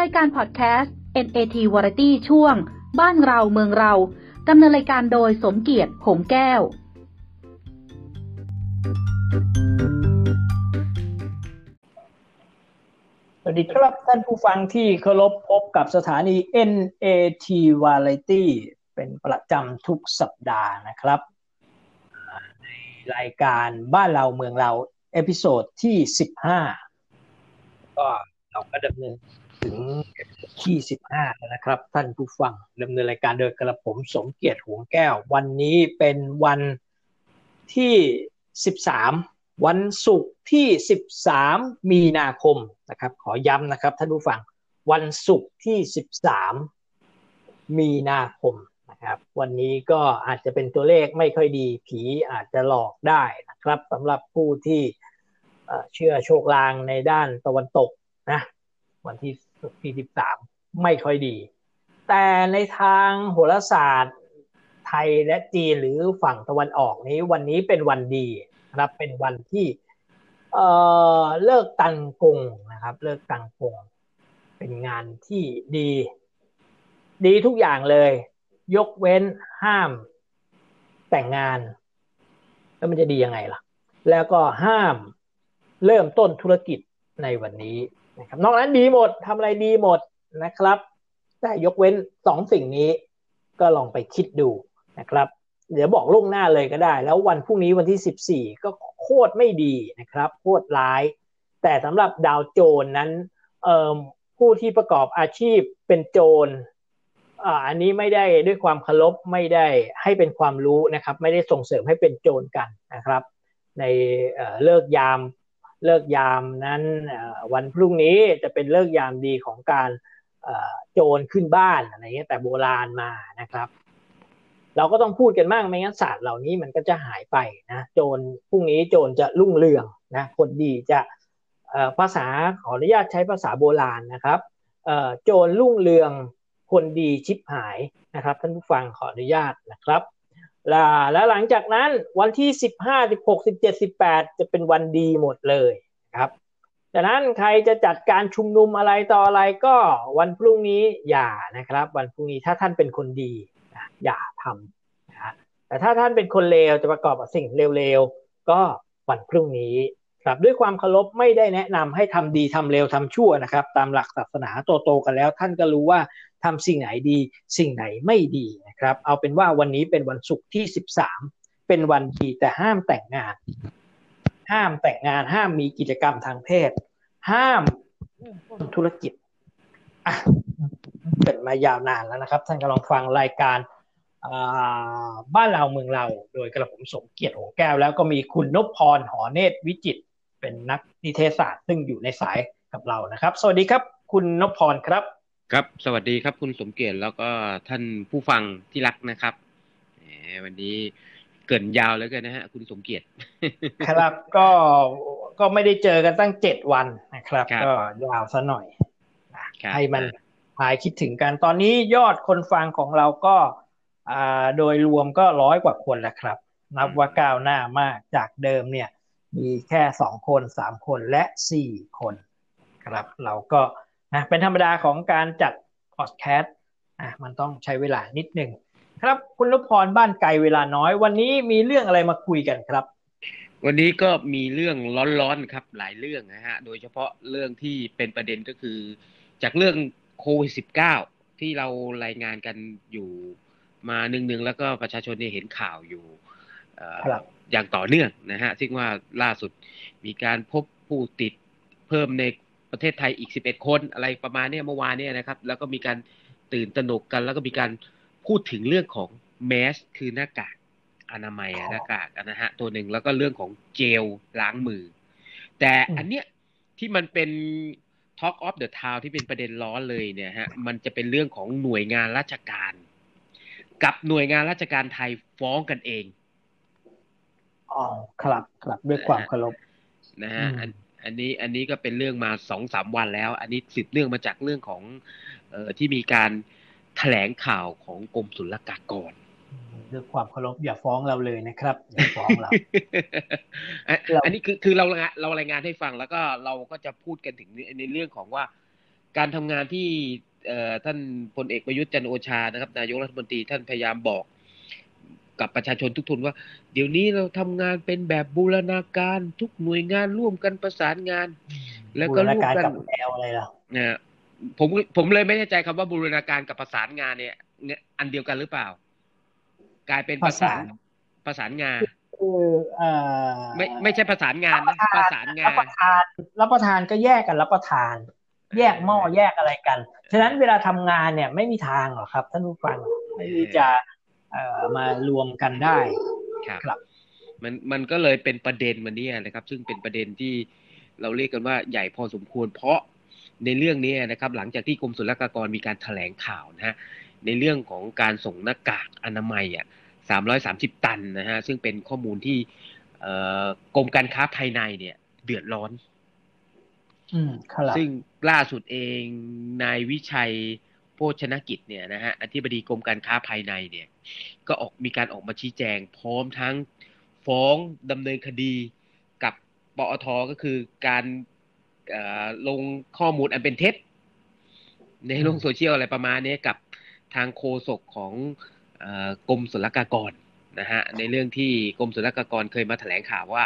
รายการพอดแคสต์ NAT Variety ช่วง บ้านเราเมืองเราดำเนินรายการโดยสมเกียรติหงแก้ว สวัสดีครับท่านผู้ฟังที่เคารพพบกับสถานี NAT Variety เป็นประจำทุกสัปดาห์นะครับ ในรายการบ้านเราเมืองเรา episode ที่ 15 ก็เราก็ดำเนิน ถึงที่15แล้วนะครับ ท่านผู้ฟังดำเนินรายการโดยกระผมสมเกียรติหวงแก้ว วันนี้เป็นวันที่ 13 วันศุกร์ที่ 13 มีนาคมนะครับ ขอย้ำนะครับท่านผู้ฟังวันศุกร์ที่ 13 มีนาคมนะครับ วันนี้ก็อาจจะเป็นตัวเลขไม่ค่อยดี ผีอาจจะหลอกได้นะครับสำหรับผู้ที่เชื่อโชคลางในด้านตะวันตกนะวันที่ ที่สิบสามไม่ค่อยดี แต่ในทางโหราศาสตร์ไทยและจีนหรือฝั่งตะวันออกนี้วันนี้เป็นวันดีนะครับเป็นวันที่เอ่อเลิกตังกงนะครับ เลิกตังกง เป็นงานที่ดี ดีทุกอย่างเลย ยกเว้นห้ามแต่งงาน แล้วมันจะดียังไงล่ะ แล้วก็ห้ามเริ่มต้นธุรกิจในวันนี้ นะครับนอกนั้นดีหมดทำอะไรดีหมดนะครับ แต่ยกเว้นสองสิ่งนี้ ก็ลองไปคิดดูนะครับ เดี๋ยวบอกล่วงหน้าเลยก็ได้ แล้ววันพรุ่งนี้วันที่สิบสี่ก็โคตรไม่ดีนะครับ โคตรร้าย แต่สำหรับดาวโจนนั้นผู้ที่ประกอบอาชีพเป็นโจรอันนี้ไม่ได้ด้วยความเคารพไม่ได้ให้เป็นความรู้นะครับ ไม่ได้ส่งเสริมให้เป็นโจรกันนะครับ ในเลิกยาม เลิกยามนั้นวันพรุ่งนี้จะเป็นเลิกยามดีของการโจรขึ้นบ้านอะไรเงี้ยแต่โบราณมานะครับ เราก็ต้องพูดกันบ้างไม่งั้นศาสตร์เหล่านี้มันก็จะหายไปนะโจรพรุ่งนี้โจรจะรุ่งเรืองนะคนดีจะภาษาขออนุญาตใช้ภาษาโบราณนะครับโจรรุ่งเรืองคนดีชิบหายนะครับท่านผู้ฟังขออนุญาตนะครับ ล่ะแล้วหลังจากนั้นวันที่สิบห้าสิบหกสิบเจ็ดสิบแปดจะเป็นวันดีหมดเลยครับดังนั้นใครจะจัดการชุมนุมอะไรต่ออะไรก็วันพรุ่งนี้อย่านะครับ วันพรุ่งนี้ถ้าท่านเป็นคนดีนะอย่าทำนะแต่ถ้าท่านเป็นคนเลวจะประกอบกับสิ่งเลวๆก็วันพรุ่งนี้ครับด้วยความเคารพไม่ได้แนะนำให้ทำดีทำเร็วทำชั่วนะครับ ตามหลักศาสนาโตๆกันแล้ว ท่านก็รู้ว่าทำสิ่งไหนดี สิ่งไหนไม่ดี นะครับ เอาเป็นว่าวันนี้เป็นวันศุกร์ที่สิบสามเป็นวันดีแต่ห้ามแต่งงาน ห้ามแต่งงาน ห้ามมีกิจกรรมทางเพศ ห้ามธุรกิจอะเป็นมายาวนานแล้วนะครับ ท่านกำลังฟังรายการบ้านเราเมืองเรา โดยกระผมสมเกียรติหงแก้ว แล้วก็มีคุณนพพรหอเนตรวิจิตเป็นนักนิเทศศาสตร์ ซึ่งอยู่ในสายกับเรานะครับ สวัสดีครับ คุณนพพรครับ ครับ สวัสดีครับคุณสมเกียรติแล้วก็ท่านผู้ฟังที่รักนะครับวันนี้เกินยาวแล้วกันนะฮะคุณสมเกียรติ ครับก็ก็ไม่ได้เจอกันตั้งเจ็ดวันนะครับ ก็ยาวซะหน่อยให้มันหายคิดถึงกันตอนนี้ยอดคนฟังของเราก็โดยรวมก็ร้อยกว่าคนแล้วครับ นับว่าก้าวหน้ามากจากเดิมเนี่ย มีแค่สองคนสามคนและสี่คน ครับ เราก็ นะเป็นธรรมดาของการจัดพอดแคสต์อะมันต้องใช้เวลานิดหนึ่งครับคุณนพพรบ้านไกลเวลาน้อย วันนี้มีเรื่องอะไรมาคุยกันครับ วันนี้ก็มีเรื่องร้อนๆครับหลายเรื่องนะฮะโดยเฉพาะเรื่องที่เป็นประเด็นก็คือ จากเรื่องโควิดสิบเก้าที่เรารายงานกันอยู่มาหนึ่งๆแล้วก็ประชาชนเนี่ยเห็นข่าวอยู่อย่างต่อเนื่องนะฮะซึ่งว่าล่าสุดมีการพบผู้ติดเพิ่มใน ประเทศไทยอีก 11 คนอะไรประมาณนี้เมื่อวานเนี่ยนะครับ แล้วก็มีการตื่นตระหนกกัน แล้วก็มีการพูดถึงเรื่องของแมสคือหน้ากากอนามัยหน้ากากนะฮะตัวหนึ่งแล้วก็เรื่องของเจลล้างมือ แต่อันเนี้ยที่มันเป็น Talk of the Town ที่เป็นประเด็นร้อนเลยเนี่ยฮะมันจะเป็นเรื่องของหน่วยงานราชการ กับหน่วยงานราชการไทยฟ้องกันเองอ๋อครับครับด้วยความเคารพนะฮะ อันนี้อันนี้ก็เป็นเรื่องมาสองสามวันแล้ว อันนี้สืบเนื่องมาจากเรื่องของเอ่อที่มีการแถลงข่าวของกรมศุลกากรด้วยความเคารพอย่าฟ้องเราเลยนะครับอย่าฟ้องเราอันนี้คือคือเราเรารายงานให้ฟังแล้วก็เราก็จะพูดกันถึงในเรื่องของว่า การทำงานที่ท่านพลเอกประยุทธ์จันโอชานะครับ นายกรัฐมนตรีท่านพยายามบอก กับประชาชนทุกทุนว่า เดี๋ยวนี้เราทำงานเป็นแบบบูรณาการทุกหน่วยงานร่วมกันประสานงาน แล้วก็ร่วมกันแอลอะไรล่ะนะผมผมเลยไม่แน่ใจคำว่าบูรณาการกับประสานงานเนี่ยเนี่ยอันเดียวกันหรือเปล่า กลายเป็นประสานประสานงานคือเอ่อไม่ไม่ใช่ประสานงานนะประสานงานรับประทานรับประทานก็แยกกันรับประทาน แยกหม้อแยกอะไรกัน ฉะนั้นเวลาทำงานเนี่ย ไม่มีทางหรอกครับท่านผู้ฟังไม่จะเอ่อ มารวมกันได้ครับมันมันก็เลยเป็นประเด็นวันนี้นะครับ ซึ่งเป็นประเด็นที่เราเรียกกันว่าใหญ่พอสมควร เพราะในเรื่องนี้นะครับ หลังจากที่กรมศุลกากรมีการแถลงข่าวนะฮะในเรื่องของการส่งหน้ากากอนามัยอะสามร้อยสามสิบตันนะฮะซึ่งเป็นข้อมูลที่กรมการค้าภายในเนี่ย เดือดร้อนอืมซึ่งล่าสุดเองนายวิชัย โภชนกิจเนี่ยนะฮะอธิบดีกรมการค้าภายในเนี่ยก็ออกมีการออกมาชี้แจง พร้อมทั้งฟ้องดำเนินคดีกับปอทก็คือการลงข้อมูลอันเป็นเท็จ ในโลกโซเชียลอะไรประมาณนี้กับทางโฆษกของกรมศุลกากรนะฮะในเรื่องที่กรมศุลกากรเคยมาแถลงข่าวว่า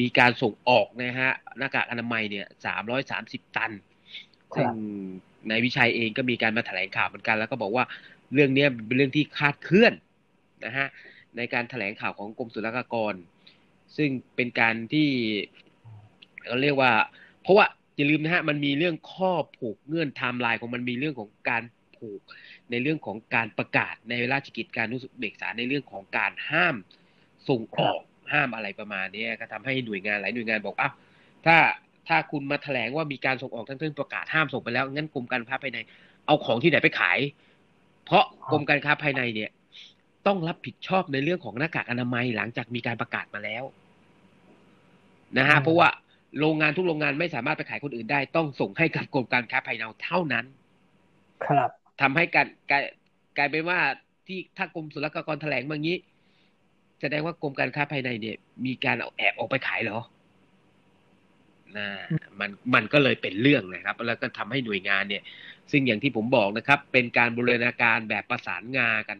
มีการส่งออกนะฮะหน้ากากอนามัยเนี่ยสามร้อยสามสิบตัน ซึ่งนายวิชัยเองก็มีการมาแถลงข่าวเหมือนกัน แล้วก็บอกว่าเรื่องนี้เป็นเรื่องที่คาดเคลื่อนนะฮะในการแถลงข่าวของกรมศุลกากร ซึ่งเป็นการที่เราเรียกว่า เพราะว่าอย่าลืมนะฮะมันมีเรื่องข้อผูกเงื่อนไทม์ไลน์ของมันมีเรื่องของการผูก ในเรื่องของการประกาศในราชกิจการนุสุเบกษาในเรื่องของการห้ามส่งออกห้ามอะไรประมาณนี้ก็ทำให้หน่วยงานหลายหน่วยงานบอกอ้าวถ้า ถ้าคุณมาแถลงว่ามีการส่งออกทั้งที่ประกาศห้ามส่งไปแล้วงั้นกรมการค้าภายใน เอาของที่ไหนไปขาย เพราะกรมการค้าภายในเนี่ย ต้องรับผิดชอบในเรื่องของหน้ากากอนามัยหลังจากมีการประกาศมาแล้วนะฮะเพราะว่าโรงงานทุกโรงงานไม่สามารถไปขายคนอื่นได้ ต้องส่งให้กับกรมการค้าภายในเท่านั้น ครับทำให้การกลายกลายเป็นว่าที่ถ้ากรมศุลกากรแถลงมางี้ แสดงว่ากรมการค้าภายในเนี่ย มีการเอาแอบออกไปขายเหรอ นะมันมันก็เลยเป็นเรื่องนะครับ แล้วก็ทำให้หน่วยงานเนี่ย ซึ่งอย่างที่ผมบอกนะครับ เป็นการบูรณาการแบบประสานงากัน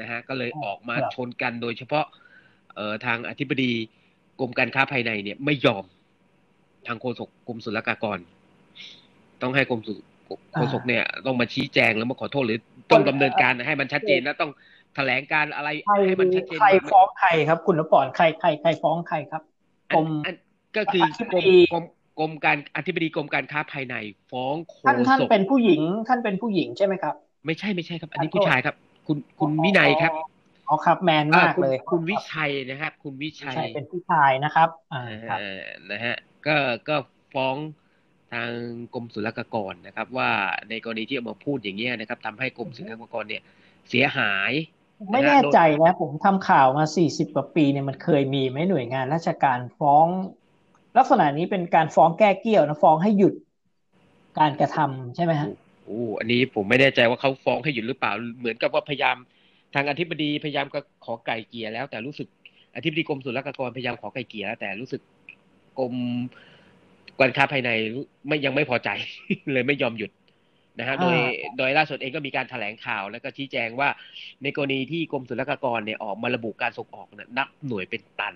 นะฮะก็เลยออกมาชนกันโดยเฉพาะเอ่อทางอธิบดีกรมการค้าภายในเนี่ยไม่ยอมทางโฆษกกรมศุลกากร ต้องให้กรมโฆษกเนี่ย ต้องมาชี้แจงแล้วมาขอโทษหรือต้องดำเนินการให้มันชัดเจนแล้วต้องแถลงการอะไรให้มันชัดเจนใครฟ้องใครครับ คุณนปอนใครใครใครฟ้องใครครับกรม ก็คือกรมกรมกรมการอธิบดีกรมการค้าภายใน ฟ้องโฆษกท่านท่านเป็นผู้หญิง ท่านเป็นผู้หญิงใช่ไหมครับ ไม่ใช่ไม่ใช่ครับ อันนี้ผู้ชายครับ คุณคุณวินัยครับอ๋อครับแมนมากเลย คุณวิชัยนะครับ คุณวิชัยเป็นผู้ชายนะครับอ่านะฮะก็ก็ฟ้องทางกรมศุลกากรนะครับ ว่าในกรณีที่เอามาพูดอย่างเงี้ยนะครับทำให้กรมศุลกากรเนี่ย เสียหายไม่แน่ใจนะผมทำข่าวมาสี่สิบกว่าปีเนี่ยมันเคยมีไหมหน่วยงานราชการฟ้อง ลักษณะนี้เป็นการฟ้องแก้เกี่ยวนะฟ้องให้หยุดการกระทำใช่ไหมฮะโอ้อันนี้ผมไม่แน่ใจว่าเขาฟ้องให้หยุดหรือเปล่า เหมือนกับว่าพยายามทางอธิบดีพยายามก็ขอไก่เกียร์แล้ว แต่รู้สึกอธิบดีกรมศุลกากรพยายามขอไก่เกียร์แล้ว แต่รู้สึกกรมการค้าภายในไม่ยังไม่พอใจ เลยไม่ยอมหยุดนะฮะโดยโดยล่าสุดเองก็มีการแถลงข่าว แล้วก็ชี้แจงว่าในกรณีที่กรมศุลกากรเนี่ยออกมาระบุการส่งออกเนี่ยนับหน่วยเป็นตัน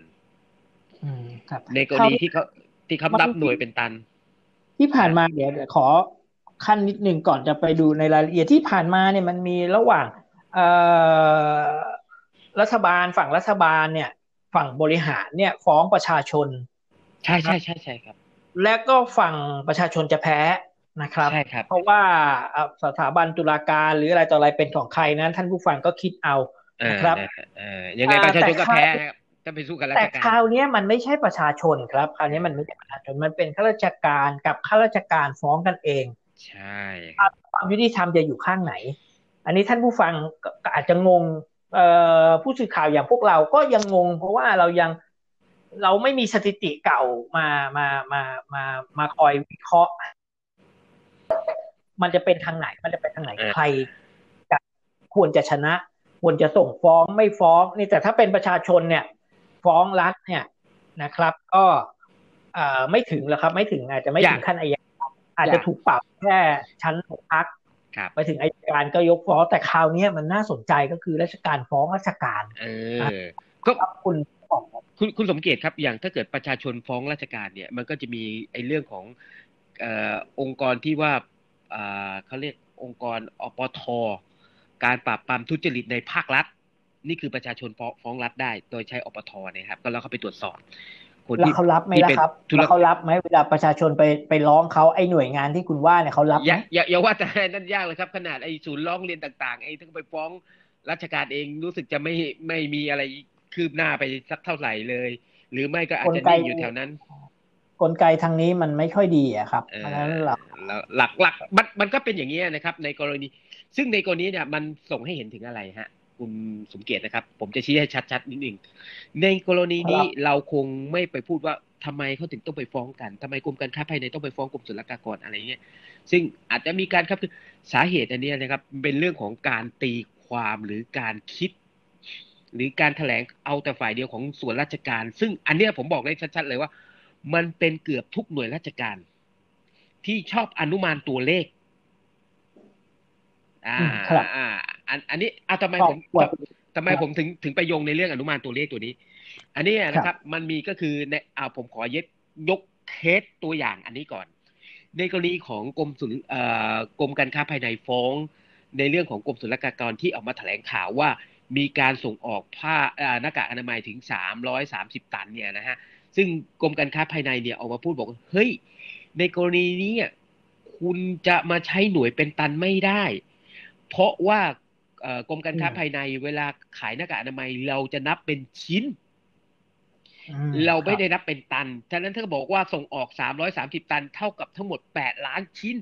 ในกรณีที่เขาที่เขานับหน่วยเป็นตัน ที่ผ่านมาเดี๋ยวขอขั้นนิดหนึ่งก่อนจะไปดูในรายละเอียดที่ผ่านมาเนี่ยมันมีระหว่างรัฐบาลฝั่งรัฐบาลเนี่ย ฝั่งบริหารเนี่ย ฟ้องประชาชน ใช่ใช่ใช่ใช่ครับ และก็ฝั่งประชาชนจะแพ้นะครับใช่ครับ เพราะว่าสถาบันตุลาการหรืออะไรต่ออะไรเป็นของใครนั้น ท่านผู้ฟังก็คิดเอานะครับยังไงประชาชนก็แพ้ จะไปสู้กันแต่คราวนี้มันไม่ใช่ประชาชนครับคราวนี้มันไม่ใช่ประชาชนมันเป็นข้าราชการกับข้าราชการฟ้องกันเอง ใช่ความยุติธรรมจะอยู่ข้างไหน อันนี้ท่านผู้ฟังก็อาจจะงงผู้สื่อข่าวอย่างพวกเราก็ยังงง เพราะว่าเรายังเราไม่มีสถิติเก่ามามามามามาคอยวิเคราะห์ มันจะเป็นทางไหน มันจะเป็นทางไหนใครจะควรจะชนะ ควรจะส่งฟ้องไม่ฟ้อง นี่แต่ถ้าเป็นประชาชนเนี่ย ฟ้องรัฐเนี่ยนะครับ ก็ไม่ถึงแล้วครับ ไม่ถึงอาจจะไม่ถึงขั้นอายการอาจจะถูกปรับแค่ชั้นของพักครับไปถึงอายการก็ยกฟ้องแต่คราวเนี้ยมันน่าสนใจก็คือราชการฟ้องราชการ เออก็ครับคุณบอกคุณคุณสมเกียรติครับอย่างถ้าเกิดประชาชนฟ้องราชการเนี่ย มันก็จะมีไอ้เรื่องของเอ่อองค์กรที่ว่าอ่าเขาเรียกองค์กรอปทการปราบปรามทุจริตในภาครัฐ นี่คือประชาชนฟ้องฟ้องรัฐได้ โดยใช้อปทนะครับ ก็แล้วเขาไปตรวจสอบคนแล้วที่เขารับไหมที่ล่ะเป็นครับธุรแล้วเขารับไหมเวลาประชาชนไปไปร้องเขาไอ้หน่วยงานที่คุณว่าเนี่ยเขารับไหอย่ามอย่าอย่าว่าแต่นั่นยากเลยครับ ขนาดไอ้ศูนย์ร้องเรียนต่างๆไอ้ทั้งไปฟ้องราชการเองรู้สึกจะไม่ไม่มีอะไรคืบหน้าไปสักเท่าไหร่เลย หรือไม่ก็อาจจะนิ่งอยู่แถวนั้น กลไกทางนี้มันไม่ค่อยดีอะครับเอเพอราะฉะนั้นเราแล้วหลักหลักมันมันก็เป็นอย่างนี้ยนะครับ ในกรณี ซึ่งในกรณีเนี่ยมันส่งให้เห็นถึงอะไรฮะ คุณสมเกียรตินะครับ ผมจะชี้ให้ชัดๆนิดหนึ่งในกรณีนี้เราคงไม่ไปพูดว่าทำไมเขาถึงต้องไปฟ้องกันทำไมกรมการค้าภายในต้องไปฟ้องกรมศุลกากรอะไรเงี้ย ซึ่งอาจจะมีการครับคือสาเหตุอันเนี้ยนะครับ เป็นเรื่องของการตีความหรือการคิด หรือการแถลงเอาแต่ฝ่ายเดียวของส่วนราชการ ซึ่งอันเนี้ยผมบอกได้ชัดๆเลยว่า มันเป็นเกือบทุกหน่วยราชการ ที่ชอบอนุมานตัวเลข อ่าอืมครับอ่า อันอันนี้เอาทำไมผมปวดทำไมผมถึงถึงไปโยงในเรื่องอนุมานตัวเลขตัวนี้ อันนี้นะครับ มันมีก็คือในอ่าผมขอยกยกเคสตัวอย่างอันนี้ก่อน ในกรณีของกรมศุลเอ่อกรมการค้าภายในฟ้อง ในเรื่องของกรมศุลกากรที่ออกมาแถลงข่าวว่ามีการส่งออกผ้าอ่าหน้ากากอนามัยถึง 330 ตันเนี่ยนะฮะ ซึ่งกรมการค้าภายในเนี่ยออกมาพูดบอกว่าเฮ้ย ในกรณีนี้อะคุณจะมาใช้หน่วยเป็นตันไม่ได้ เพราะว่าเอ่อ กรมการค้าอืมภายในเวลาขายหน้ากากอนามัยเราจะนับเป็นชิ้นอืมเราไม่ได้คบนับเป็นตัน ฉะนั้นถ้าบอกว่าส่งออก330ตันเท่ากับทั้งหมด8ล้านชิ้น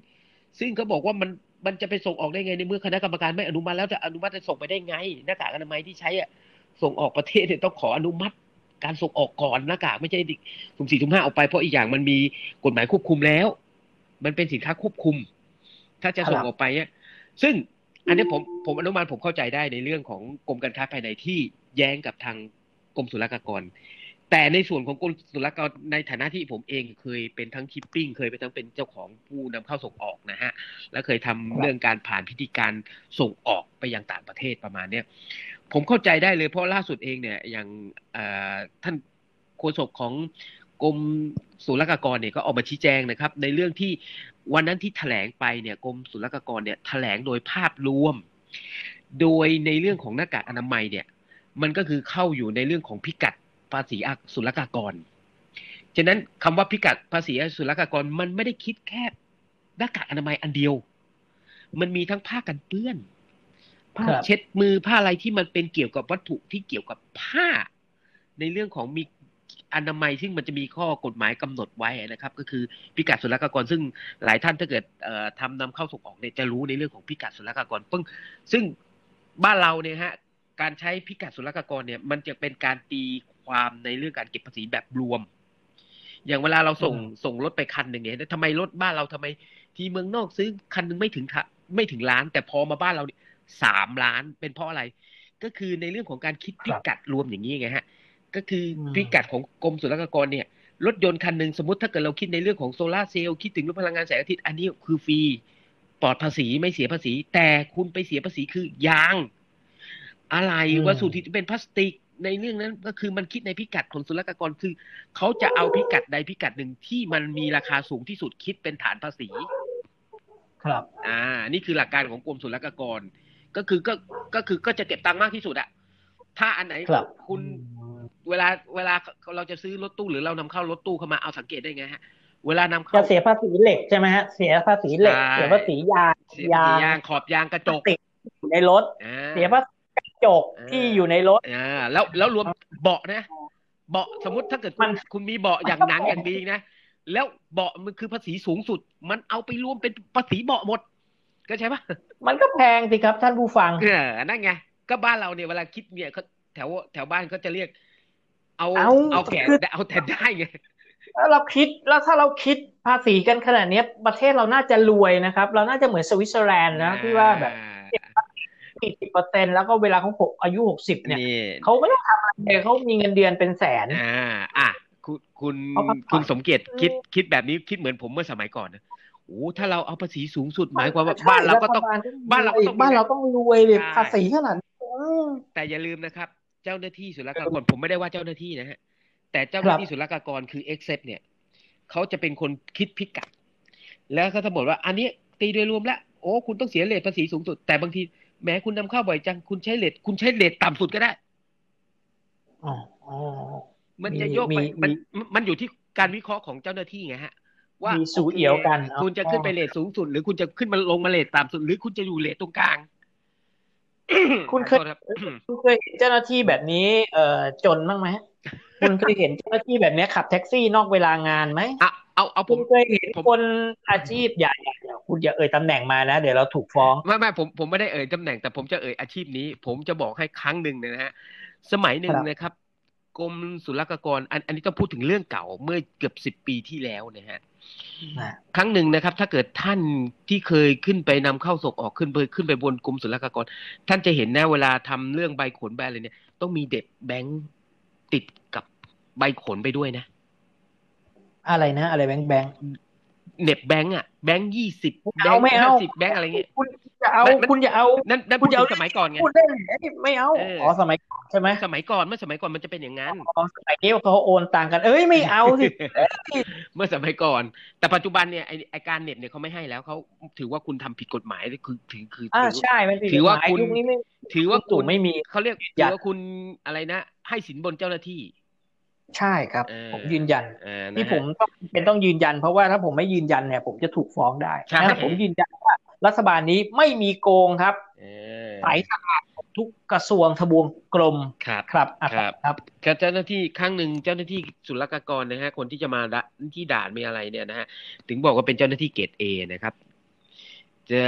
ซึ่งเขาบอกว่ามันมันจะไปส่งออกได้ไงในเมื่อคณะกรรมการไม่อนุมัติแล้วจะอนุมัติจะส่งไปได้ไง หน้ากากอนามัยที่ใช้อะส่งออกประเทศเนี่ยต้องขออนุมัติการส่งออกก่อนหน้ากากไม่ใช่สุ่มสี่สุ่มห้าออกไปเพราะอีกอย่างมันมีกฎหมายควบคุมแล้ว มันเป็นสินค้าควบคุม ถ้าจะส่งครับออกไปเนี่ยซึ่ง อันนี้ผมผมอนุมานผมเข้าใจได้ในเรื่องของกรมการค้าภายในที่แย้งกับทางกรมศุลกากร แต่ในส่วนของกรมศุลกากรในฐานะที่ผมเองเคยเป็นทั้งชิปปิ้งเคยเป็นทั้งเป็นเจ้าของผู้นำเข้าส่งออกนะฮะและเคยทำเรื่องการผ่านพิธีการส่งออกไปยังต่างประเทศประมาณเนี้ยผมเข้าใจได้เลยเพราะล่าสุดเองเนี่ยอย่างท่านโฆษกของ กรมศุลกากรเนี่ยก็ออกมาชี้แจงนะครับ ในเรื่องที่วันนั้นที่แถลงไปเนี่ยกรมศุลกากรเนี่ยแถลงโดยภาพรวม โดยในเรื่องของหน้ากากอนามัยเนี่ยมันก็คือเข้าอยู่ในเรื่องของพิกัดภาษีศุลกากร ฉะนั้นคำว่าพิกัดภาษีศุลกากรมันไม่ได้คิดแค่หน้ากากอนามัยอันเดียว มันมีทั้งผ้ากันเปื้อนผ้าเช็ดมือผ้าอะไรที่มันเป็นเกี่ยวกับวัตถุที่เกี่ยวกับผ้า ในเรื่องของมี อนามัยซึ่งมันจะมีข้อกฎหมายกำหนดไว้นะครับ ก็คือพิกัดศุลกากรซึ่งหลายท่านถ้าเกิดเอ่อทำนำเข้าส่งออกเนี่ยจะรู้ในเรื่องของพิกัดศุลกากรปึ้งซึ่งบ้านเราเนี่ยฮะการใช้พิกัดศุลกากรเนี่ย มันจะเป็นการตีความในเรื่องการเก็บภาษีแบบรวม อย่างเวลาเราส่งอืมส่งรถไปคันหนึ่งเนี่ยทำไมรถบ้านเราทำไม ที่เมืองนอกซื้อคันหนึงไม่ถึงค่ะไม่ถึงล้าน แต่พอมาบ้านเราเนี่ยสามล้านเป็นเพราะอะไร ก็คือในเรื่องของการคิดพิกัดรวมอย่างนี้ไงฮะ ก็คืออมพิกัดของกรมศุลกากรเนี่ยรถยนต์คันหนึ่งสมมติถ้าเกิดเราคิดในเรื่องของโซลาร์เซลล์คิดถึงเรื่องพลังงานแสงอาทิตย์อันนี้คือฟรีปลอดภาษีไม่เสียภาษี แต่คุณไปเสียภาษีคือยาง อะไรอืมวัสดุที่เป็นพลาสติกในเรื่องนั้นก็คือมันคิดในพิกัดของศุลกากรคือเขาจะเอาพิกัดใดพิกัดหนึ่งที่มันมีราคาสูงที่สุดคิดเป็นฐานภาษี ครับ อ่า นี่คือหลักการของกรมศุลกากร ก็คือก็ก็คือก็จะเก็บตังค์มากที่สุดอะถ้าอันไหนครับคุณ เวลาเวลาเราจะซื้อรถตู้หรือเรานำเข้ารถตู้เข้ามาเอาสังเกตได้ไงฮะ เวลานำเข้าจะเสียภาษีเหล็กใช่ไหมฮะเสียภาษีเหล็กใช่เสียภาษียางเสียภาษียางขอบยางกระจกติดอยู่ในรถอ่าเสียภาษีกระจกอ่าที่อยู่ในรถอ่าแล้วแล้วรวมเบาะนะ เบาะสมมติถ้าเกิดคุมัณนคุณมีเบาะอย่างหนังอย่างดีนะแล้วเบาะมันคือภาษีสูงสุด มันเอาไปรวมเป็นภาษีเบาะหมด ก็ใช่ปะมันก็แพงสิครับท่านผู้ฟังเออนั่นไงก็บ้านเราเนี่ยเวลาคิดเนี่ยเขาแถวแถวบ้านเขาจะเรียก เอาเอาเอาแก่คือเอาแต่ได้ไงแล้วเราคิดแล้วถ้าเราคิดภาษีกันขนาดเนี้ยประเทศเราน่าจะรวยนะครับ เราน่าจะเหมือนสวิตเซอร์แลนด์นะที่ว่าแบบสี่สิบเปอร์เซ็นแล้วก็เวลาเขาหกอายุหกสิบเนี่ยนี่เขาไม่ต้องทำอะไรเลยเขามีเงินเดือนเป็นแสนอ่าอะคุณคุณเอาพักผ่อนคุณสมเกียรติคิดคิดแบบนี้คิดเหมือนผมเมื่อสมัยก่อนนะโอ้ถ้าเราเอาภาษีสูงสุดหมายความว่าใช่บ้านเราก็ต้องฐบลบ้านเราก็ต้องมีบ้านเราต้องรวยแบบใช่ภาษีขนาดนี้อืมแต่อย่าลืมนะครับ เจ้าหน้าที่ศุลกากรผมไม่ได้ว่าเจ้าหน้าที่นะฮะแต่เจ้าหน้าที่ศุลกากรคือ Accept เนี่ยเขาจะเป็นคนคิดพิกัด แล้วเขาจะบอกว่าอันนี้ตีโดยรวมแล้วโอ้คุณต้องเสียเลทภาษีสูงสุด แต่บางทีแม้คุณนำเข้าบ่อยจังคุณใช้เลทคุณใช้เลทต่ำสุดก็ได้อ๋ออ๋อมันมีจะโยกไปมีมันมีมันอยู่ที่การวิเคราะห์ของเจ้าหน้าที่ไงฮะ ว่ามีสูโคเอี่ยวกัน คุณจะขึ้นไปเลทสูงสุด หรือคุณจะขึ้นมาลงมาเลทต่ำสุด หรือคุณจะอยู่เลทตรงกลาง คุณเคยขอโทษรับคุณเคยเห็นเจ้าหน้าที่แบบนี้ เอ่อจนบ้างไหมคุณเคยเห็นเจ้าหน้าที่แบบนี้ขับแท็กซี่นอกเวลางานไหมอะเอาเอาผคุมณเคยเห็นผมคนอาชีพอย่าอย่าอย่าคุณอย่าเอ่ยตำแหน่งมานะ เดี๋ยวเราถูกฟ้องไม่ไม่ผมผมไม่ได้เอ่ยตำแหน่งแต่ผมจะเอ่ยอาชีพนี้ ผมจะบอกให้ครั้งหนึ่งนะฮะสมัยหนึ่งครับนะครับ กรมศุลกากรอันอันนี้ต้องพูดถึงเรื่องเก่าเมื่อเกือบสิบปีที่แล้วนะฮะนะครั้งหนึ่งนะครับ ถ้าเกิดท่านที่เคยขึ้นไปนำเข้าส่งออกขึ้นไปขึ้นไปบนกรมศุลกากร ท่านจะเห็นนะเวลาทำเรื่องใบขนใบอะไรเนี่ย ต้องมีเด็ดแบงค์ติดกับใบขนไปด้วยนะ อะไรนะ อะไรแบงค์แบงค์ เหน็บแบงค์อะแบงค์ยี่สิบไม่แบเอางค์ไม่เอาห้าสิบแบงค์อะไรเงี้ยคุณจะเอามันมันคุณจะเอานั่นนั่นคุพูดณจะถึเอางสมัยก่อนไงพูดได้ไหมไม่เอาเอออ๋อ๋อสมัยก่อนใช่ไหมสมัยก่อนเมื่อสมัยก่อนมันจะเป็นอย่างนั้นอ๋อสมัยนี้เขาโอนตังกัน เอ้ยไม่เอาสิเมื่อสมัยก่อน แต่ปัจจุบันเนี่ยไอไอการเน็ตเนี่ยเขาไม่ให้แล้วเขาถือว่าคุณทำผิดกฎหมายคือถือคืออ่าถือใช่มันผิดถือว่าฎหมยคุณยุคนี้ไม่ถือว่าตู่คุณไม่มีเขาเรียกอถืยากอว่าคุณอะไรนะ ให้สินบนเจ้าหน้าที่ ใช่ครับเออผมยืนยันเออนะที่ฮะผมต้องเป็นต้องยืนยัน เพราะว่าถ้าผมไม่ยืนยันเนี่ย ผมจะถูกฟ้องได้ใช่นะผมยืนยันว่า รัฐบาลนี้ไม่มีโกงครับเออใสสะอาดทุกกระทรวงทบวงกลมครับครับอะครับครับก็เจ้าหน้าที่ครั้งหนึ่งเจ้าหน้าที่ศุลกากรนะฮะคนที่จะมาดะที่ด่านมีอะไรเนี่ยนะฮะถึงบอกว่าเป็นเจ้าหน้าที่เกรดเอนะครับ จะ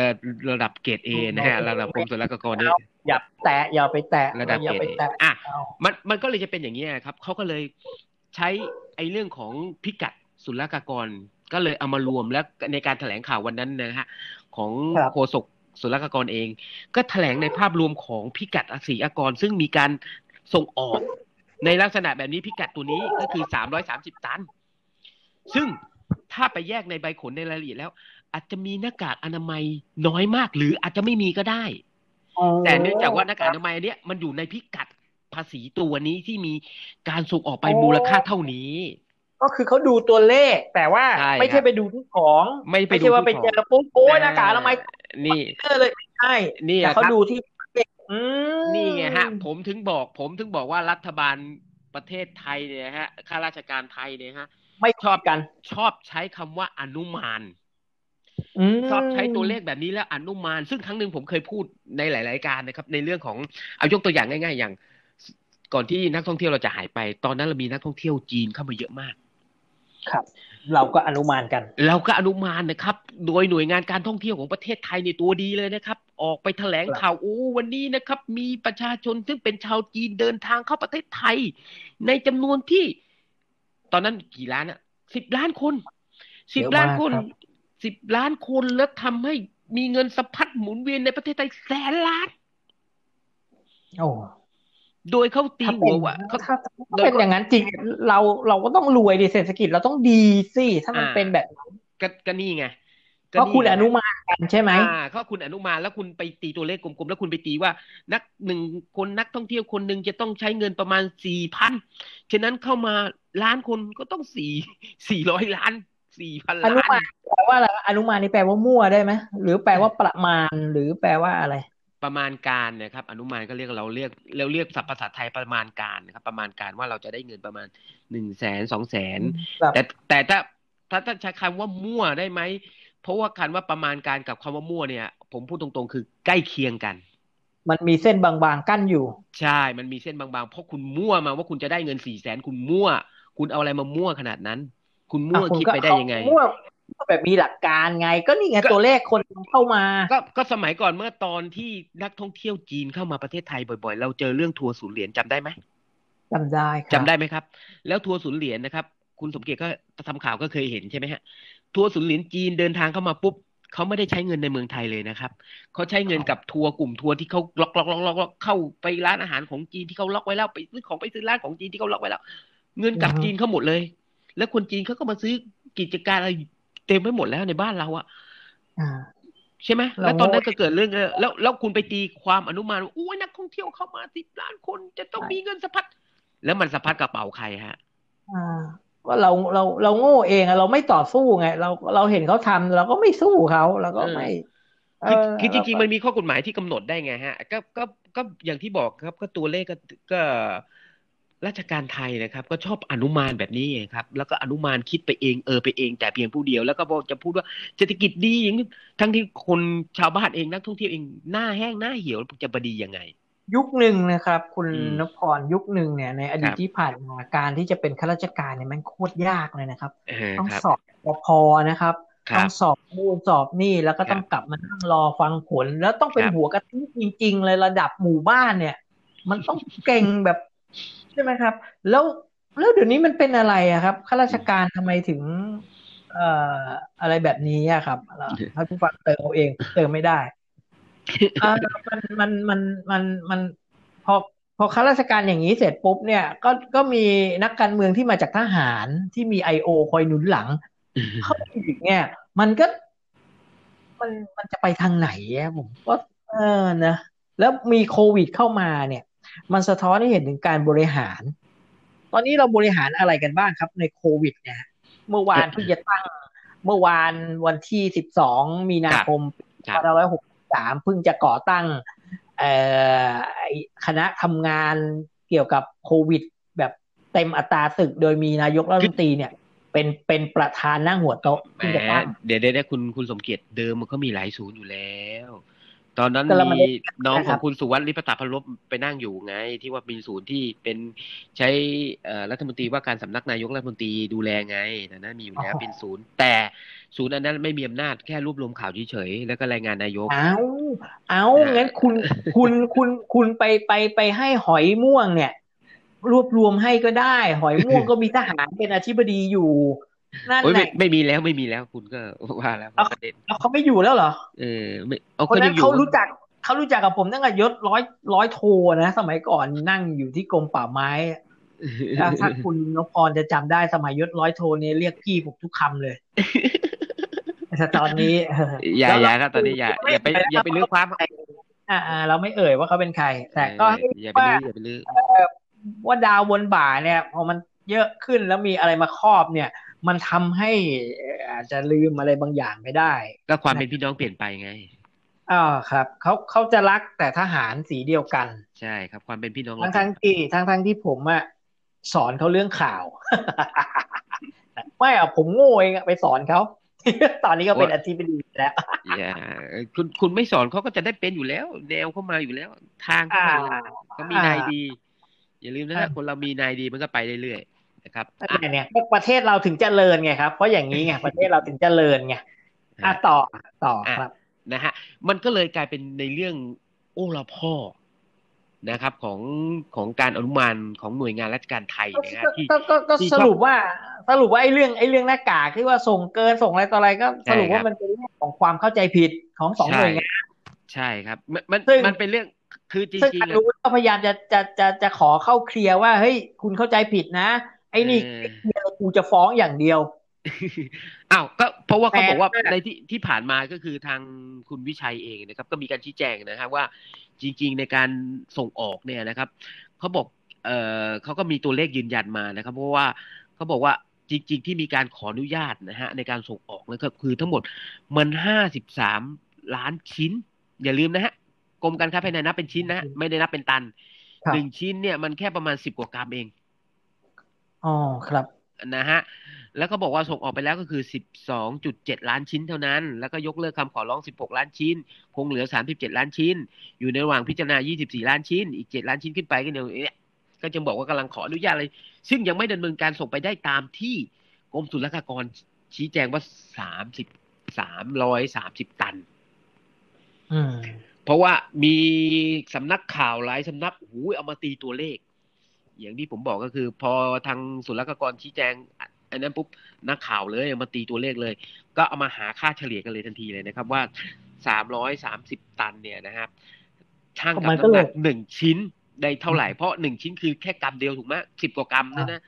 ระดับเกรดเอนะฮะระดับกรมศุลกากรนี่อย่าแตะอย่าไปแตะระดับอย่าเกรไปดเอแตะอะเอามันมันก็เลยจะเป็นอย่างนี้ยครับเขาก็เลยใช้ไอ้เรื่องของพิกัดศุลกากร ก็เลยเอามารวมแล้วในการแถลงข่าววันนั้นนะฮะของโฆษกศุลกากรเอง ก็แถลงในภาพรวมของพิกัดภาษีอากร ซึ่งมีการส่งออกในลักษณะแบบนี้พิกัดตัวนี้ก็คือสามร้อยสามสิบตัน ซึ่งถ้าไปแยกในใบขนในรายละเอียดแล้ว อาจจะมีหน้ากากอนามัยน้อยมาก หรืออาจจะไม่มีก็ได้ แต่เนื่องจากว่าหน้ากากอนามัยเนี้ยมันอยู่ในพิกัดภาษีตัวนี้ที่มีการส่งออกไปมูลค่าเท่านี้ ก็คือเขาดูตัวเลข แต่ว่าใช่ไม่ครัใช่บไปดูที่ของ ไม่ไปไม่ดูใช่ว่าไปที่เจขอปุ๊บโอ้ยหน้ากากอนามัยนี่เจอเลยไม่ใช่นี่แต่อะคเขารับดูที่เลขอืมนี่ไงฮะ ผมถึงบอก ผมถึงบอกว่ารัฐบาลประเทศไทยเนี่ยฮะข้าราชการไทยเนี่ยฮะ ไม่ชอบกันชอบใช้คำว่าอนุมานม ชอบใช้ตัวเลขแบบนี้แล้วอนุมาน ซึ่งครั้งหนึ่งผมเคยพูดในหลาย ๆ การนะครับ ในเรื่องของเอายกตัวอย่างง่าย ๆ อย่าง ก่อนที่นักท่องเที่ยวเราจะหายไป ตอนนั้นเรามีนักท่องเที่ยวจีนเข้ามาเยอะมาก ครับ เราก็อนุมานกัน เราก็อนุมานนะครับ โดยหน่วยงานการท่องเที่ยวของประเทศไทยในตัวดีเลยนะครับ ออกไปแถลงข่าวโอ้วันนี้นะครับ มีประชาชนซึ่งเป็นชาวจีนเดินทางเข้าประเทศไทย ในจำนวนที่ ตอนนั้นกี่ล้านอะสิบล้านคนสิบเยอะมากล้านคนครับ สิบล้านคนแล้วทำให้มีเงินสะพัดหมุนเวียนในประเทศไทยแสนล้าน โอ้โดยเขาตีถ้าหัเป็วนว่าเขาถ้าโดถ้ายเป็นอย่างนั้นจริง เราเราก็ต้องรวยดิเศรษฐกิจเราต้องดีสิถ้ามันอ่าเป็นแบบนั้นก็ก็นี่ไงก็เพราะคุณไงอนุมานกันใช่ไหมอ่าเขาคุณอนุมานแล้วคุณไปตีตัวเลขกลมๆแล้วคุณไปตีว่า นักหนึ่งคนนักท่องเที่ยวคนหนึ่งจะต้องใช้เงินประมาณสี่พันฉะนั้นเข้ามาล้านคนก็ต้องสี่สี่ร้อยล้าน สี่พันอนุล้านมานแปลว่าอะไรอนุมานนี่แปลว่ามั่วได้ไหมหรือแปลว่าประมาณหรือแปลว่าอะไร ประมาณการนะครับ อนุมานก็เรียกเราเรียกเราเรียกศัพท์ภาษาไทยประมาณการนะครับ ประมาณการว่าเราจะได้เงินประมาณหนึ่งแสนสองแสนแบบแต่แต่ถ้าถ้าถ้าใช้คำว่ามั่วได้ไหมเพราะว่าคำว่าประมาณการกับคำว่ามั่วเนี่ย ผมพูดตรงๆ คือใกล้เคียงกันมันมีเส้นบางๆกั้นอยู่ ใช่ มันมีเส้นบางๆ เพราะคุณมั่วมาว่าคุณจะได้เงินสี่แสนคุณมั่ว คุณเอาอะไรมามั่วขนาดนั้น คุณมั่วอะณคิดก็ไปได้ยังไงเอามั่วแบบมีหลักการไง ก็นี่ไงก็ตัวเลขคนเข้ามา ก็ก็สมัยก่อนเมื่อตอนที่นักท่องเที่ยวจีนเข้ามาประเทศไทยบ่อยๆ เราเจอเรื่องทัวร์ศูนย์เหรียญจำได้ไหมจำได้ครับจำได้ไหมครับ แล้วทัวร์ศูนย์เหรียญนะครับ คุณสมเกียรติก็ทำข่าวก็เคยเห็นใช่ไหมฮะทัวร์ศูนย์เหรียญจีนเดินทางเข้ามาปุ๊บเขาไม่ได้ใช้เงินในเมืองไทยเลยนะครับ เขาใช้เงินกับทัวร์กลุ่มทัวร์ที่เขาล็อกล็อกล็อกล็อกล็อกเข้าไปร้านอาหารของจีนที่เขาล็อกไว้แล้วไปซื้อของไปซื้อร้านของจีนที่เขาล็อกไว้แล้ว เงินกลับจีนเขาหมดเลย แล้วคนจีนเขาก็มาซื้อกิจการอะไรเต็มไปหมดแล้วในบ้านเราอะอ่าใช่ไหมเราแล้วตอนนั้นก็เกิดเรื่องเออแล้วแล้วคุณไปตีความอนุมานว่าอุ้ยนักท่องเที่ยวเข้ามาสิบล้านคนจะต้องมีเงินสะพัดแล้วมันสะพัดกระเป๋าใครฮะอ่าว่าเราเราเราโง่เองอะเราไม่ต่อสู้ไง เราเราเห็นเขาทำเราก็ไม่สู้เขาเราก็ไม่คือเออคือจริงๆเามันมีข้อกฎหมายที่กำหนดได้ไงฮะ ก็ก็ก็อย่างที่บอกครับ ก็ตัวเลขก็ก็ ราชการไทยนะครับ ก็ชอบอนุมานแบบนี้ไงครับ แล้วก็อนุมานคิดไปเองเออไปเอง แต่เพียงผู้เดียวแล้วก็บอกจะพูดว่าเศรษฐกิจดีอย่างนี้ทั้งที่คนชาวบ้านเองนักท่องเที่ยวเองหน้าแห้งหน้าเหี่ยวจะบดียังไง ยุคหนึ่งนะครับ คุณอืมนพพรยุคหนึ่งเนี่ยในอดีตครับที่ผ่านมาการที่จะเป็นข้าราชการเนี่ยมันโคตรยากเลยนะครับเออต้องครับสอบปพนะครับครับต้องสอบนู่นสอบนี่แล้วก็ต้องกลับมานั่งรอฟังผล แล้วต้องเป็นครับหัวกะทิจริง ๆ เลยระดับหมู่บ้านเนี่ย มันต้องเก่งแบบ ใช่ไหมครับ แล้วแล้วเดี๋ยวนี้มันเป็นอะไรอะครับข้าราชการทำไมถึง เอ่ออะไรแบบนี้อะครับแล้วถ้าผู้ฟังเติมเอาเองเติมไม่ได้อ่ามันมันมันมันมันพอพอข้าราชการอย่างนี้เสร็จปุ๊บเนี่ยก็ก็มีนักการเมืองที่มาจากทหารที่มีไอโอคอยหนุนหลังเข้าไปอีกเนี่ย มันก็ มันมันจะไปทางไหนอะผมก็เออนะแล้วมีโควิดเข้ามาเนี่ย มันสะท้อนให้เห็นถึงการบริหาร ตอนนี้เราบริหารอะไรกันบ้างครับ ในโควิด เนี่ย เมื่อวานเพิ่งจะตั้ง เมื่อวานวันที่สิบสองมีนาคมครับร้อยหกสามเพิ่งจะก่อตั้งเอ่อไอ้คณะทำงานเกี่ยวกับโควิด แบบเต็มอัตราศึก โดยมีนายกรัฐมนตรีเนี่ยเป็นเป็นประธานนั่งหัวโต๊ะแหมเพิ่งจะตั้งเดี๋ยวเดี๋ยวเดี๋ยวคุณคุณสมเกียรติเดิมมันก็มีหลายศูนย์อยู่แล้ว ตอนนั้นแต่เราไม่มีได้น้องนะขครัอบงคุณสุวัสดิ์ลิปตาพลบไปนั่งอยู่ไง ที่ว่าเป็นศูนย์ที่เป็นใช้เอ่อรัฐมนตรีว่าการสำนักนายกรัฐมนตรีดูแลไงนะนะมีอยู่แล้วอ๋อเป็นศูนย์ แต่ศูนย์อันนั้นไม่มีอำนาจแค่รวบรวมข่าวเฉยๆแล้วก็รายงานนายก เอาเอาอ่างั้งั้นคุณคุณคุณคุณไปไปไปให้หอยม่วงเนี่ย รวบรวมให้ก็ได้ หอยม่วงก็มีทหารเป็นอธิบดีอยู่ นั่นโอ้ยแหไม่ละไม่มีแล้วไม่มีแล้วคุณก็ว่าแล้วเอาประเด็นแล้วเขาไม่อยู่แล้วเหรอ เออไม่เอาคนก็ยันั้งนอยู่เขารู้จักเขารู้จักกับผมตั้งแต่ยศร้อยร้อยโทนะ สมัยก่อนนั่งอยู่ที่กรมป่าไม้ถ้าถ้าคุณนพพรจะจำได้สมัยยศร้อยโทเนี่ยเรียกพี่ผมทุกคำเลยแต่ตอนนี้เอออย่าแล้วอย่าครับตอนนี้อย่าอย่าไปอย่าไปลื้อความอ่าอ่าเราไม่เอ่ยว่าเขาเป็นใคร แต่ก็เอให้ออย่าไปว่า ลื้ออย่าไปลื้อว่าดาวบนบ่าเนี่ยพอมันเยอะขึ้นแล้วมีอะไรมาครอบเนี่ย มันทำให้อาจจะลืมอะไรบางอย่างไปได้ ก็ความเป็นพี่น้องเปลี่ยนไปไงอ่าครับเขาเขาจะรักแต่ทหารสีเดียวกัน ใช่ครับ ความเป็นพี่น้องทั้งทั้งที่ทั้งทั้งที่ผมอะสอนเขาเรื่องข่าว ไม่อะผมโง่เองอะไปสอนเขาตอนนี้ก็เป็นอธิบดีแล้วอย่าคุณคุณไม่สอนเขาก็จะได้เป็นอยู่แล้วแนวเข้ามาอยู่แล้ว ทางเข้าอ่ามาเขามีนายดี อย่าลืมนะอ่าฮะคนเรามีนายดีมันก็ไปเรื่อยๆ นะครับเนี่ยเนี่ยประเทศเราถึงเจริญไงครับ เพราะอย่างนี้ไงประเทศเราถึงเจริญไงอะต่อต่อครับนะฮะมันก็เลยกลายเป็นในเรื่องโอละพ่อนะครับของของการอนุมานของหน่วยงานราชการไทยนะฮะที่ก็ก็ก็ที่สรุปว่าสรุปว่าไอ้เรื่องไอ้เรื่องหน้ากากที่ว่าส่งเกินส่งอะไรต่ออะไรก็ใช่สรุปครัว่าบมันเป็นเรื่องของความเข้าใจผิดของสองหน่วยงานใช่ครับ มันมันซึ่งมันเป็นเรื่องคือจซึ่งริงอๆอะนุก็พยายามจะจะจะจะขอเข้าเคลียร์ว่าเฮ้ยคุณเข้าใจผิดนะ ไอ้นี่เออไอ้เคลียร์กูจะฟ้องอย่างเดียวอ้าวก็เพราะว่าเขาแต่บอกว่าในที่ที่ผ่านมาก็คือทางคุณวิชัยเองนะครับ ก็มีการชี้แจงนะครับว่าจริง ๆ ในการส่งออกเนี่ยนะครับเขาบอกเออเขาก็มีตัวเลขยืนยันมานะครับ เพราะว่าเขาบอกว่าจริง ๆ ที่มีการขออนุญาตนะฮะในการส่งออกนะครับคือทั้งหมดมันห้าสิบสามล้านชิ้น อย่าลืมนะฮะกรมการค้าภายในนับเป็นชิ้นนะฮะไม่ได้นับเป็นตันครับหนึ่งชิ้นเนี่ยมันแค่ประมาณสิบกว่ากรัมเอง อ๋อครับ นะฮะ แล้วก็บอกว่าส่งออกไปแล้วก็คือ 12.7 ล้านชิ้นเท่านั้น แล้วก็ยกเลิกคำขอร้อง 16 ล้านชิ้น คงเหลือ 37 ล้านชิ้น อยู่ในระหว่างพิจารณา 24 ล้านชิ้น อีก 7 ล้านชิ้นขึ้นไปก็เดี๋ยวเนี่ยก็จะบอกว่ากำลังขออนุญาตเลยซึ่งยังไม่ดำเนินการส่งไปได้ตามที่กรมศุลกากรชี้แจงว่า 30 330 ตันอืมเพราะว่ามีสำนักข่าวหลายสำนักหูยเอามาตีตัวเลข อย่างที่ผมบอกก็คือ พอทางศุลกากรชี้แจงอะอันนั้นปุ๊บนักข่าวเลยเอามาตีตัวเลขเลย ก็เอามาหาค่าเฉลี่ยกันเลยทันทีเลยนะครับว่าสามร้อยสามสิบตันเนี่ยนะครับช่างกับมันก็น้ำหเลนัยกหนึ่งชิ้นได้เท่าไหร่เพราะหนึ่งชิ้นคือแค่กรัมเดียวถูกไหมสิบกว่ากรัมนะนะ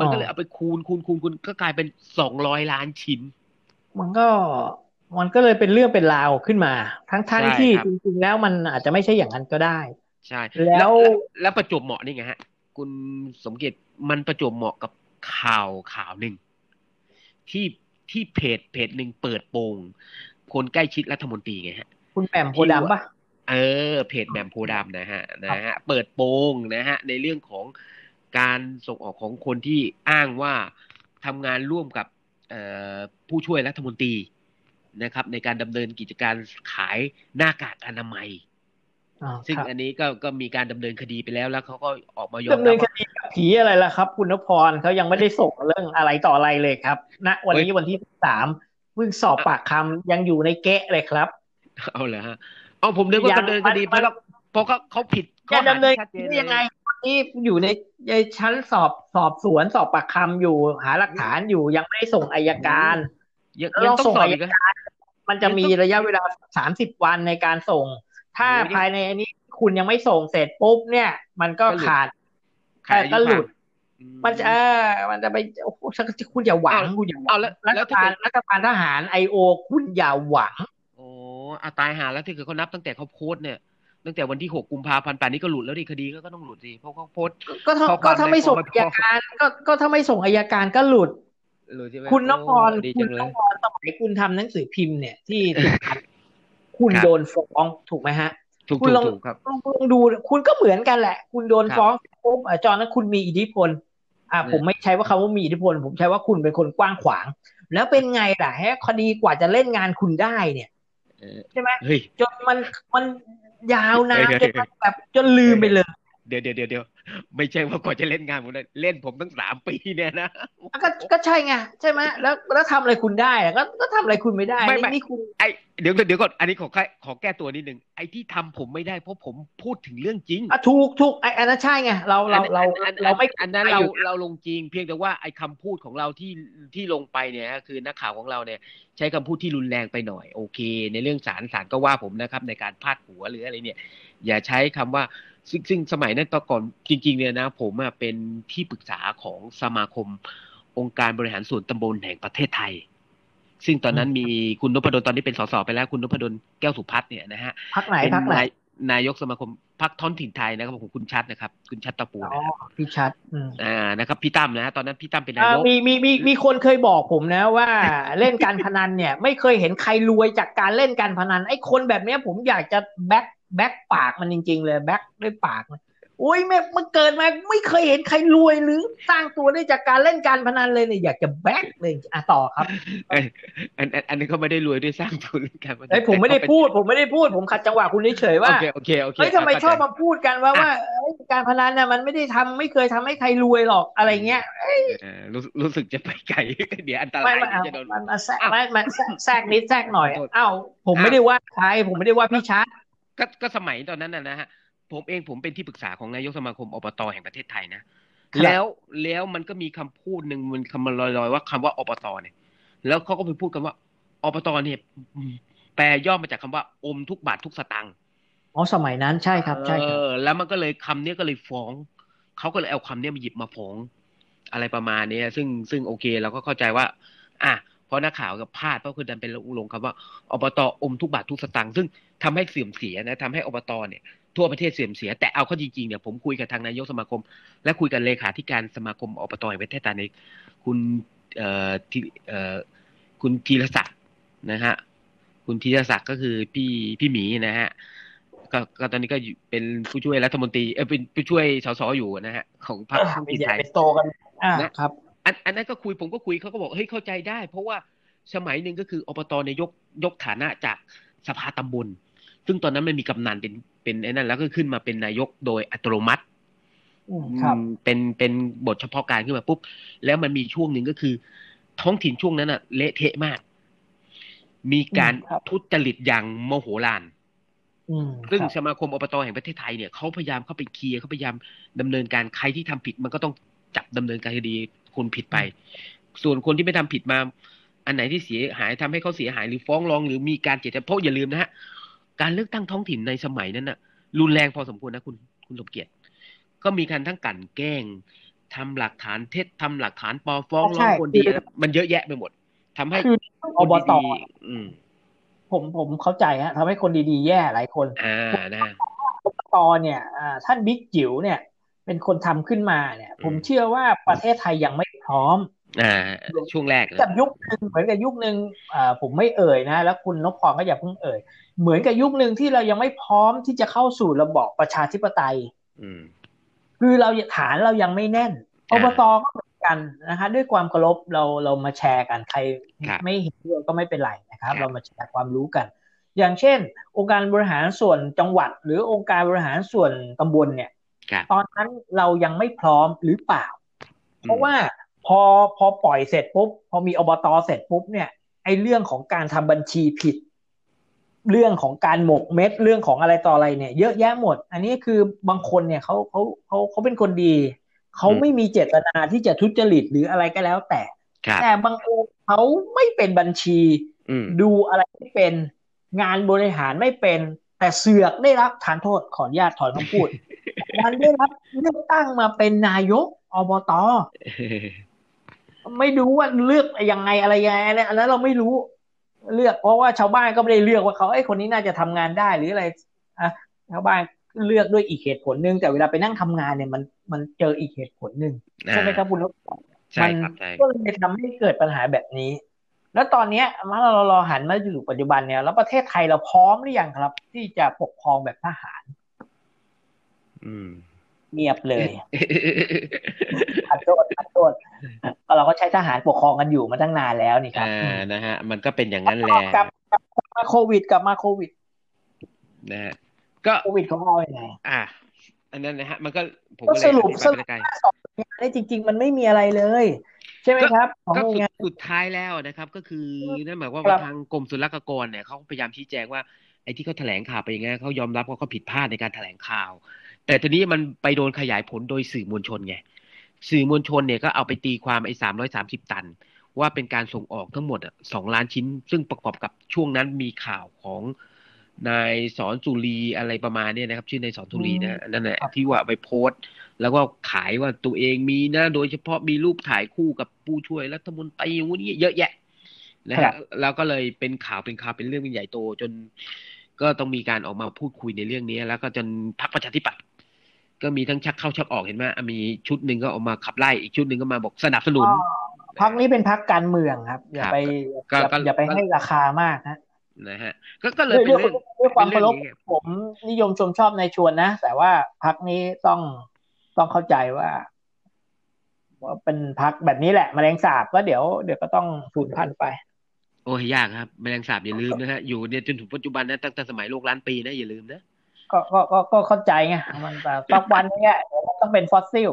มันก็เลยเอาไปคูณคูณคูณคูณก็กลายเป็นสองร้อยล้านชิ้นโมันก็มันก็เลยเป็นเรื่องเป็นราวขึ้นมา ทั้งทั้งใช่ที่ครับจริงๆแล้วมันอาจจะไม่ใช่อย่างนั้นก็ได้ ใช่ แล้วแล้วประจวบเหมาะนี่ไงฮะ คุณสมเกียรติมันประจวบเหมาะกับข่าวข่าวหนึ่งที่ที่เพจเพจหนึ่งเปิดโปงคนใกล้ชิดรัฐมนตรีไงฮะ คุณแปมโพธิ์ดำปะเออ เพจแหม่มโพธิ์ดำนะฮะนะฮะเปิดโปงนะฮะ ในเรื่องของการส่งออกของคนที่อ้างว่าทำงานร่วมกับเอ่อผู้ช่วยรัฐมนตรีนะครับ ในการดำเนินกิจการขายหน้ากากอนามัยอ่า ซึ่งครับอันนี้ก็ก็มีการดำเนินคดีไปแล้วแล้วเขาก็ออกมายอมดำเนิรันบคว่าดีกับผีอะไรล่ะครับ คุณนพรเขายังไม่ได้ส่งเรื่องอะไรต่ออะไรเลยครับณวันนี้เฮ้ยวันที่สามเพิ่งสอบปากคำยังอยู่ในเก๊ะเลยครับ เอาเหรอฮะเอาผมนึกว่ายังดำเนินคดีมันเพราะเพราะเขาเขาผิดข้อจะหาดำเนินที่ชัดคเจนดีเลยยังไงวันนี้อยู่ในในชั้นสอบสอบสวนสอบปากคำอยู่หาหลักฐานอยู่ยังไม่ได้ส่งอายการยังแล้วยังเราต้องส่งสอบอายอีกเหรอการมันจะมียังต้องระยะเวลาสามสิบวันในการส่ง ถ้าโอ้ยนี่ภายในอันนี้คุณยังไม่ส่งเสร็จปุ๊บเนี่ย มันก็ก็หลุดขาดขายอายุก็หลุดความอืมันจะเออมันจะไปโอ้โหคุณอย่าหวังเอาคุณอย่าหวัเอางแล้วรัแล้ฐวถ้าบาลเกิดรัฐบาลทหารไอโอคุณอย่าหวัง โอ้อาตายหาแล้วที่คือเขานับตั้งแต่เขาโพสต์เนี่ย ตั้งแต่วันที่หกกุมภาพันธ์ป่านนี้ก็หลุดแล้วดิคดีก็ก็ต้องหลุดสิเพราะเขาโพสต์ก็ถ้าข้อความก็ถ้าไม่ส่งในอายการก็ก็ถ้าไม่ส่งอายการก็หลุดหลุดใช่ไหมคุณนพรโอ้ดีคุจัณงเลนยพรสมัยคุณทำหนังสือพิมพ์เนี่ยที่สุพรรณ คุณครับโดนฟ้องถูกไหมฮะถูกคุณถูกลองถูกครับลองลองดูคุณก็เหมือนกันแหละ คุณโดนครับฟ้องปุ๊บอะจอนั้นคุณมีอิทธิพล อ่าเนี่ยผมไม่ใช้ว่าคำว่ามีอิทธิพล ผมใช้ว่าคุณเป็นคนกว้างขวาง แล้วเป็นไงล่ะฮะคดีกว่าจะเล่นงานคุณได้เนี่ยเออใช่ไหมเฮ้ยจนมันมันยาวนานเฮ้จยนมันแบบจนลืมไปเลย เดี๋ยวเดี๋ยวเดี๋ยวเดี๋ยวไม่ใช่ว่าก่อนจะเล่นงานผมนะเล่นผมตั้งสามปีเนี่ยนะก็ก็ใช่ไงใช่ไหมแล้วแล้วทำอะไรคุณได้อะก็ก็ทำอะไรคุณไม่ได้ไม่นี่ไม่นี่คุณไอเดี๋ยวเดี๋ยวก่อนอันนี้ขอแก้ขอแก้ตัวนิดนึงไอที่ทำผมไม่ได้เพราะผมพูดถึงเรื่องจริงอะถูกถูกไอ้อันนั้นใช่ไงเราเราเราอันอันเราไม่อันนั้นไม่เราอยู่เราลงจริง เพียงแต่ว่าไอ้คำพูดของเราที่ที่ลงไปเนี่ยคือนักข่าวของเราเนี่ย ใช้คำพูดที่รุนแรงไปหน่อย โอเค ในเรื่องสารสารก็ว่าผมนะครับ ในการพาดหัวหรืออะไรเนี่ย อย่าใช้คำว่า ซึ่งซึ่งสมัยนั้นตอนก่อนจริงๆเนี่ยนะ ผมอะเป็นที่ปรึกษาของสมาคมองค์การบริหารส่วนตำบลแห่งประเทศไทย ซึ่งตอนนั้นมีคุณนพดลตอนนี้เป็นสสไปแล้วคุณนพดลแก้วสุพัฒน์เนี่ยนะฮะพักไหนเป็นพักไหนนายนายกสมาคมพักท้อนถิ่นไทยนะครับของคุณชัดนะครับ คุณชัดตะปูอ๋อนะครับพี่ชัดอืมอ่านะครับ พี่ตั้มนะฮะตอนนั้นพี่ตั้มเป็นนาอ่ายกมีมีมีมีคนเคยบอกผมนะว่าเล่นการพนันเนี่ย ไม่เคยเห็นใครรวยจากการเล่นการพนันไอ้คนแบบเนี้ยผมอยากจะแบ็ค แบ็คปากมันจริง ๆ เลยแบ็คด้วยปากมันโอ้ยแม่มันเกิดมาไม่เคยเห็นใครรวยหรือสร้างตัวได้จากการเล่นการพนันเลยเนี่ยอยากจะแบ็คเลยอะต่อครับเอ้ยอันอันอันนี้เขาไม่ได้รวยด้วยสร้างทุนกันเฮ้ยผมไม่ได้พูด ผมไม่ได้พูด ผมขัดจังหวะคุณเฉยๆว่าโอเคโอเคโอเคเฮ้ยทำไมเข้าใจชอบมาพูดกันว่าว่าเอ้ยการพนันน่ะมันไม่ได้ทำไม่เคยทำให้ใครรวยหรอกอะไรเงี้ยเออรู้รู้สึกจะไปไกลเดี๋ยวอันตไม่รายไม่เดี๋ยวจะโดนมันมาแทรกอ้าวไม่มันแทรกแทรกนิดแทรกหน่อยโทษอ้าวผมไม่ได้ว่าใครผมไม่ได้ว่าพี่ชัด ก็ก็สมัยตอนนั้นนะนะฮะผมเองผมเป็นที่ปรึกษาของนายกสมาคมอบตแห่งประเทศไทยนะครับแล้วแล้วมันก็มีคำพูดหนึ่งมันคำลอยๆว่าคำว่าอบตเนี่ย แล้วเขาก็ไปพูดกันว่าอบตเนี่ยอืมแปลย่อมาจากคำว่าอมทุกบาททุกสตังค์อ๋อสมัยนั้นใช่ครับใช่ครับเออแล้วมันก็เลยคำเนี้ยก็เลยฟ้องเขาก็เลยเอาคำเนี้ยมาหยิบมาฟ้อง อะไรประมาณเนี้ยซึ่งซึ่งโอเคเราก็เข้าใจว่า อะ เพราะนักข่าวกับพลาดเพราะคือดันเป็นลงคำว่าอบตอมทุกบาททุกสตางค์ซึ่งทำให้เสื่อมเสียนะทำให้อบตเนี่ยทั่วประเทศเสื่อมเสีย แต่เอาเข้าจริงๆเนี่ยผมคุยกับทางนายกสมาคม และคุยกับเลขาธิการสมาคมอบตแห่งประเทศไทยในคุณเอ่อที่เอ่อคุณธีรศักดิ์นะฮะคุณธีรศักดิ์ก็คือพี่พี่หมีนะฮะก็ก็ตอนนี้ก็อยู่เป็นผู้ช่วยรัฐมนตรีเออเป็นผู้ช่วยสสอยู่นะฮะของพรรคท้องไม่ถิ่นใหญ่ไทยเป็นโตกันอ่านะครับ อันอันนั้นก็คุยผมก็คุยเขาก็บอกเฮ้ยเข้าใจได้ เพราะว่าสมัยหนึ่งก็คืออบตเนี่ยยกยกฐานะจากสภาตำบล ซึ่งตอนนั้นมันมีกำนันเป็นเป็นไอ้นั่นแล้วก็ขึ้นมาเป็นนายกโดยอัตโนมัติอืมครับอืมเป็นเป็นบทเฉพาะการขึ้นมาปุ๊บ แล้วมันมีช่วงหนึ่งก็คือ ท้องถิ่นช่วงนั้นอะเละเทะมาก มีการอืมครับทุจริตอย่างโมโหลานอืมซึ่งครับสมาคมอบตแห่งประเทศไทยเนี่ยเขาพยายามเข้าไปเคลียร์เขาพยายามดำเนินการใครที่ทำผิดมันก็ต้องจับดำเนินการคดี คนผิดไป ส่วนคนที่ไม่ทำผิดมา อันไหนที่เสียหายทำให้เขาเสียหายหรือฟ้องร้องหรือมีการเจตนาเพราะอย่าลืมนะฮะการเลือกตั้งท้องถิ่นในสมัยนั้นน่ะ รุนแรงพอสมควรนะคุณคุณสมเกียรติ ก็มีการทั้งกลั่นแกล้งทำหลักฐานเท็จทำหลักฐานปลอมฟ้องร้องคนดีมันเยอะแยะไปหมดทำให้คือคอนบตดีๆอืมผมผมเข้าใจฮะทำให้คนดีๆ แย่หลายคนอ่านะอบตเนี่ยอ่าท่านบิ๊กจิ๋วเนี่ย เป็นคนทำขึ้นมาเนี่ย ผมเชื่อว่าประเทศไทยยังไม่พร้อมอ่าช่วงแรกนะกับยุคหนึ่งเหมือนกับยุคหนึ่งอ่าผมไม่เอ่ยนะ แล้วคุณนพพรก็อย่าเพิ่งเอ่ย เหมือนกับยุคหนึ่งที่เรายังไม่พร้อมที่จะเข้าสู่ระบอบประชาธิปไตย อืม คือเราฐานเรายังไม่แน่นออ่าบตก็เหมือนกันนะคะ ด้วยความเคารพเราเรามาแชร์กันใครครับไม่เห็นด้วยก็ไม่เป็นไรนะครับครับ เรามาแชร์ความรู้กัน อย่างเช่น องค์การบริหารส่วนจังหวัด หรือองค์การบริหารส่วนตำบลเนี่ยครับ ตอนนั้นเรายังไม่พร้อมหรือเปล่า เพราะว่าพอพอปล่อยเสร็จปุ๊บ พอมีอบตเสร็จปุ๊บเนี่ยไอ้เรื่องของการทำบัญชีผิด เรื่องของการหมกเม็ดเรื่องของอะไรต่ออะไรเนี่ย เยอะแยะหมด อันนี้คือบางคนเนี่ยเขาเขาเขาเขาเป็นคนดีเขาไม่มีเจตนาที่จะทุจริตหรืออะไรก็แล้วแต่ครับแต่บางองค์เขาไม่เป็นบัญชีอืมดูอะไรไม่เป็น งานบริหารไม่เป็น แต่เสือกได้รับทานโทษขออนุญาตถอนคำพูด มันได้รับเลือกตั้งมาเป็นนายกอบตไม่รู้ว่าเลือกยังไงอะไรยังไงอันนั้นเราไม่รู้ เลือกเพราะว่าชาวบ้านก็ไม่ได้เลือกว่าเขาไอ้ยคนนี้น่าจะทำงานได้หรืออะไรอะชาวบ้านเลือกด้วยอีกเหตุผลหนึ่งแต่เวลาไปนั่งทำงานเนี่ยมันมันเจออีกเหตุผลหนึ่งใช่ไหมครับคุณนพใช่ครับใช่ก็เลยทำให้เกิดปัญหาแบบนี้ แล้วตอนเนี้ยมาเราเราหันมาอยู่ปัจจุบันเนี่ยแล้วประเทศไทยเราพร้อมหรือยังครับ ที่จะปกครองแบบทหาร อืมเงียบเลยขัดโทษขัดโทษก็เราก็ใช้ทหารปกครองกันอยู่มาตั้งนานแล้วนี่ครับอ่านะฮะ มันก็เป็นอย่างนั้นแหละกลับกลับกลับมาโควิดกลับมาโควิดนะฮะก็โควิดของเราอย่างไงอ่าอันนั้นนะฮะ มันก็ผมก็ก็เลยสรุปอธิสบายรุไปปไกลว่าสองหน่วยงานนี้จริง ๆ มันไม่มีอะไรเลย ใช่ไหมครับของก็หน่วยสุดงานสุดท้ายแล้วนะครับ ก็คือนั่นหมายความครัว่าบทางกรมศุลกากรเนี่ยเขาพยายามชี้แจงว่าไอ้ที่เขาแถลงข่าวไปอย่างเงี้ยเขายอมรับว่าเขาผิดพลาดในการแถลงข่าว แต่ทีนี้มันไปโดนขยายผลโดยสื่อมวลชนไงสื่อมวลชนเนี่ยก็เอาไปตีความไอ้สามร้อยสามสิบตัน ว่าเป็นการส่งออกทั้งหมดสองล้านชิ้น ซึ่งประกอบกับช่วงนั้นมีข่าวของ นายสอนสุรีอะไรประมาณเนี้นะครับ ชื่อนายสอนสุรีนะนั่นแหละครับที่ว่าไปโพสต์ แล้วก็ขายว่าตัวเองมีนะโดยเฉพาะมีรูปถ่ายคู่กับผู้ช่วยรัฐมนตรีวันนี้เยอะแยะนะครัฮะบแล้วก็เลยเป็นข่าวเป็นข่าวเป็นเรื่องเป็นใหญ่โต จนก็ต้องมีการออกมาพูดคุยในเรื่องนี้ แล้วก็จนพรรคประชาธิปัตย์ก็มีทั้งชักเข้าชักออกเห็นไหมอะมีชุดหนึ่งก็ออกมาขับไล่อีกชุดหนึ่งก็มาบอกสนับสนุนพักนี้เป็นพักการเมืองครับ อย่าครับไปก็อย่าก็อย่าไปให้ราคามากนะ นะฮะก็ก็เลยด้วยเป็นด้วยเรื่องด้วยความเป็นเคาเรื่รองพนี้ผมนิยมชมชอบในายชวนนะ แต่ว่าพักนี้ต้องต้องเข้าใจว่าว่าเป็นพักแบบนี้แหละแมลงสาบก็เดี๋ยวเดี๋ยวก็ต้องสูญพันธุ์ไป โอ้ยยากครับแมลงสาบอย่าลืมนะฮะอยู่เนี่ยจนถึงปัจจุบันนะตั้งแต่สมัยโลกล้านปีนะอย่าลืมนะก็ก็ก็ก็เข้าใจไงมันแบบสักวันเนี้ยเดี๋ยวมันต้องเป็นฟอสซิล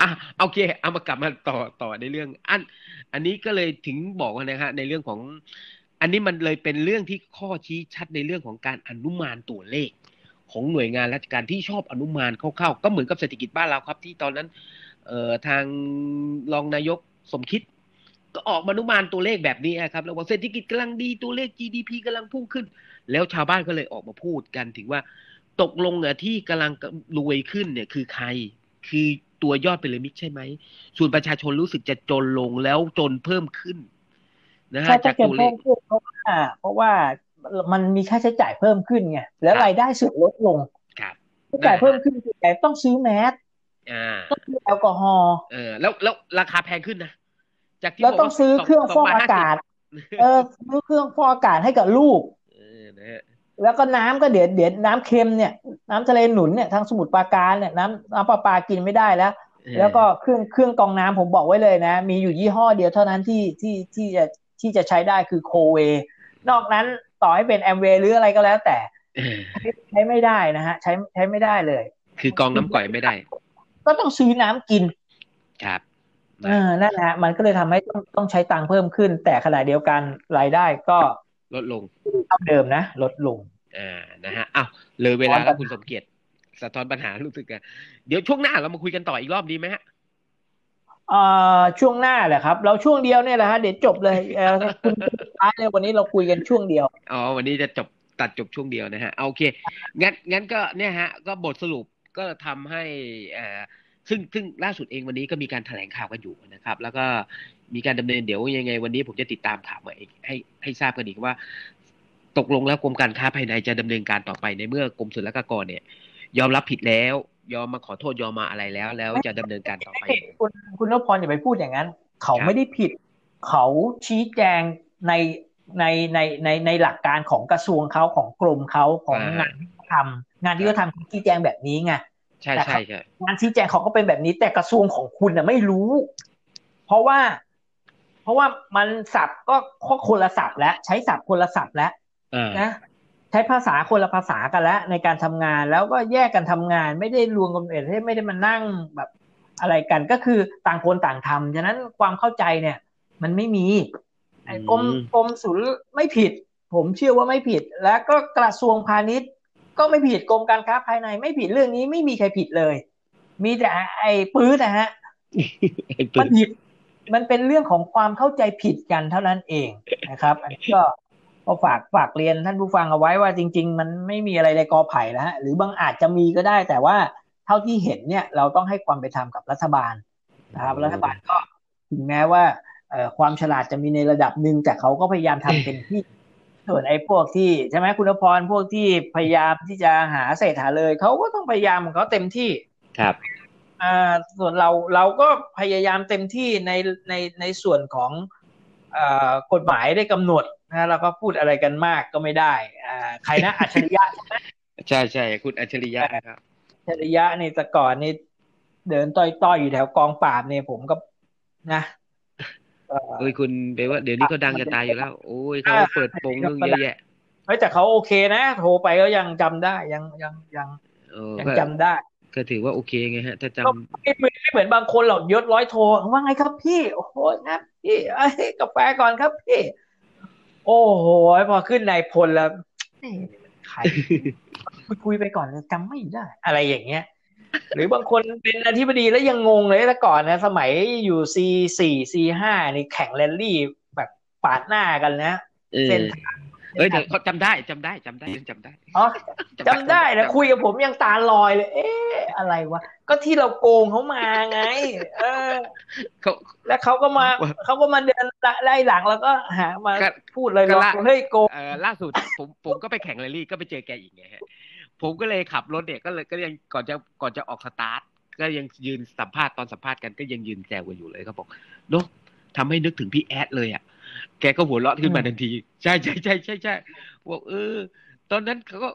อะโอเค เอามากลับมาต่อต่อในเรื่อง อัน อันนี้ก็เลยถึงบอกนะฮะในเรื่องของ อันนี้มันเลยเป็นเรื่องที่ข้อชี้ชัดในเรื่องของการอนุมานตัวเลข ของหน่วยงานราชการที่ชอบอนุมานคร่าวๆก็เหมือนกับเศรษฐกิจบ้านเราครับ ที่ตอนนั้น เอ่อทางรองนายกสมคิด ก็ออกมาอนุมานตัวเลขแบบนี้ครับแล้วว่าเศรษฐกิจกำลังดีตัวเลข GDP กำลังพุ่งขึ้น แล้วชาวบ้านก็เลยออกมาพูดกันถึงว่า ตกลงอะที่กำลังรวยขึ้นเนี่ยคือใครคือ ตัวยอดพีระมิดใช่ไหม ส่วนประชาชนรู้สึกจะจนลงแล้วจนเพิ่มขึ้นนะฮะใช่จากเกิดตัวเลเพิ่ขมขึ้นเพราะว่าเพราะว่ามันมีค่าใช้จ่ายเพิ่มขึ้นไงแล้วครับรายได้ส่วนลดลงครับค่าใช้จ่ายเพิ่มขึ้นคือแต่ต้องซื้อแมสอ่าต้องซื้อแอลกอฮอล์เออแล้วแล้วราคาแพงขึ้นนะจากที่แล้วบกต้องซื้อเครื่องฟอกอากาศ เออซื้อเครื่องฟอกอากาศให้กับลูกเออนะฮะ แล้วก็น้ำก็เดี๋ยวเดี๋ยวน้ำเค็มเนี่ย น้ำทะเลหนุนเนี่ยทางสมุทรปราการเนี่ยน้ำน้ำประปากินไม่ได้แล้วเออแล้วก็เครื่องเครื่องกรองน้ำผมบอกไว้เลยนะ มีอยู่ยี่ห้อเดียวเท่านั้นที่ที่ที่จะที่จะใช้ได้คือโคเวนอกนั้นต่อให้เป็นแอมเวหรืออะไรก็แล้วแต่เออใช้ไม่ได้นะฮะ ใช้ใช้ไม่ได้เลย คือกองน้ำก่อยไม่ได้ ก็ต้องซื้อน้ำกิน ครับเออนั่นแหละมันก็เลยทำให้ต้องต้องใช้ตังค์เพิ่มขึ้น แต่ขณะเดียวกันรายได้ก็ ลดลงเท่าเดิมนะ ลดลง อ่านะฮะอ้าวเลยเวลาแล้วคุณสมเกียรติสะท้อนปัญหารู้สึกอะเดี๋ยวช่วงหน้าเรามาคุยกันต่ออีกรอบดีไหมฮะเอ่อช่วงหน้าแหละครับ เราช่วงเดียวเนี่ยแหละฮะเดี๋ยวจบเลยเออคุณท้ายเลยวันนี้เราคุยกันช่วงเดียวอ๋อวันนี้จะจบตัดจบช่วงเดียวนะฮะเอาโอเคงั้นงั้นก็เนี่ยฮะ ก็บทสรุปก็ทำให้เอ่อซึ่งซึ่งล่าสุดเองวันนี้ก็มีการแถลงข่าวกันอยู่นะครับ แล้วก็ มีการดำเนินเดี๋ยวยังไง วันนี้ผมจะติดตามข่าวมาให้ให้ทราบกันอีกว่า ตกลงแล้วกรมการค้าภายในจะดำเนินการต่อไปในเมื่อกรมศุลกากรเนี่ย ยอมรับผิดแล้ว ยอมมาขอโทษยอมมาอะไรแล้ว แล้วจะดำเนินการต่อไป คุณคุณนพพรอย่าไปพูดอย่างนั้น เขาไม่ได้ผิด เขาชี้แจงในในในในในหลักการของกระทรวงเขาของกรมเขาของงานที่เขาทำงานที่เขาทำเขาชี้แจงแบบนี้ไงใช่ใช่ใช่งานชี้แจงเขาก็เป็นแบบนี้ แต่กระทรวงของคุณน่ะไม่รู้ เพราะว่า เพราะว่ามันสับก็ก็คนละสับแล้วใช้สับคนละสับแล้วอ่านะใช้ภาษาคนละภาษากันแล้วในการทำงานแล้วก็แยกกันทำงาน ไม่ได้รวมกันเองไม่ได้มานั่งแบบอะไรกันก็คือต่างคนต่างทำฉะนั้นความเข้าใจเนี่ย มันไม่มีไอ้กรมอืมกรมศุลไม่ผิด ผมเชื่อว่าไม่ผิด แล้วก็กระทรวงพาณิชย์ ก็ไม่ผิดกรมการค้าภายในไม่ผิดเรื่องนี้ไม่มีใครผิดเลย มีแต่ไอ้ปื้ดนะฮะไอ้มัปืนนผิด มันเป็นเรื่องของความเข้าใจผิดกันเท่านั้นเองนะครับ อันนี้ก็ก็ฝากฝากเรียนท่านผู้ฟังเอาไว้ว่าจริง ๆ มันไม่มีอะไรในกอไผ่แล้วฮะหรือบางอาจจะมีก็ได้ แต่ว่าเท่าที่เห็นเนี่ยเราต้องให้ความเป็นธรรมกับรัฐบาลนะครับ รัฐบาลก็ถึงแม้ว่าความฉลาดจะมีในระดับหนึ่งแต่เขาก็พยายามทำเต็มที่ส่วนไอ้พวกที่ใช่ไหมคุณพรพวกที่พยายามที่จะหาเศษหาเลยเขาก็ต้องพยายามของเขาเต็มที่ครับ อ่าส่วนเราเราก็พยายามเต็มที่ในในในส่วนของอ่ากฎหมายได้กำหนดนะเราก็พูดอะไรกันมากก็ไม่ได้อ่าใครนะอัจฉริยะ ใช่ใช่คุณอัจฉริยะนะครับอัจฉริยะนี่แต่ก่อนนี่เดินต้อยๆอยู่แถวกองปราบเนี่ยผมก็นะเอ่อโอ้ยคุณเปว่าเดี๋ยวนี้เขาดังจะตายอยู่แล้ว โอ้ยเขาเปิดโปงเรื่องเยอะแยะเฮ้ยแต่เขาโอเคนะ โทรไปก็ยังจำได้ยังยังยังเออยังก็จำได้ ก็ถือว่าโอเคไงฮะ ถ้าจก็ไม่เหมือนไม่เหมือนบางคนหรอกยศร้อยโทว่าไงครับพี่ โอ้โหนะพี่เอ้ยกาแฟก่อนครับพี่ โอ้โหพอขึ้นนายพลแล้วเอ๊ะใครคุยคุยไปก่อนเลยจำไม่ได้ อะไรอย่างเงี้ย หรือบางคนเป็นอธิบดีแล้วยังงงเลยแต่ก่อนนะ สมัยอยู่ C สี่ C ห้านี่แข่งแรลลี่แบบปาดหน้ากันนะำเออเส้น เอ้ยเดี๋ยวเขาจำได้จำได้จำได้จำได้อ๋อจำได้นะคุยกับผมยังตาลอยเลย เอ๊ะอะไรวะก็ที่เราโกงเขามาไง เออเขาแล้วเขาก็มาว่าเขาก็มาเดินไล่หลังแล้วก็หามาก็พูดเลยก็เราละเฮ้ยโกงเอ่อล่าสุดผมผมก็ไปแข่งแรลลี่ก็ไปเจอแกอีกไงฮะผมก็เลยขับรถเนี่ยก็เลยก็ยังก่อนจะก่อนจะออกสตาร์ทก็ยังยืนสัมภาษณ์ตอนสัมภาษณ์กันก็ยังยืนแซวกันอยู่เลยเขาบอกเนอะทำให้นึกถึงพี่แอดเลยอะ แกก็หัวเราะขึ้นมาอืมทันที ใช่ใช่ใช่ใช่ใช่บอกเออ ตอนนั้นเขาก็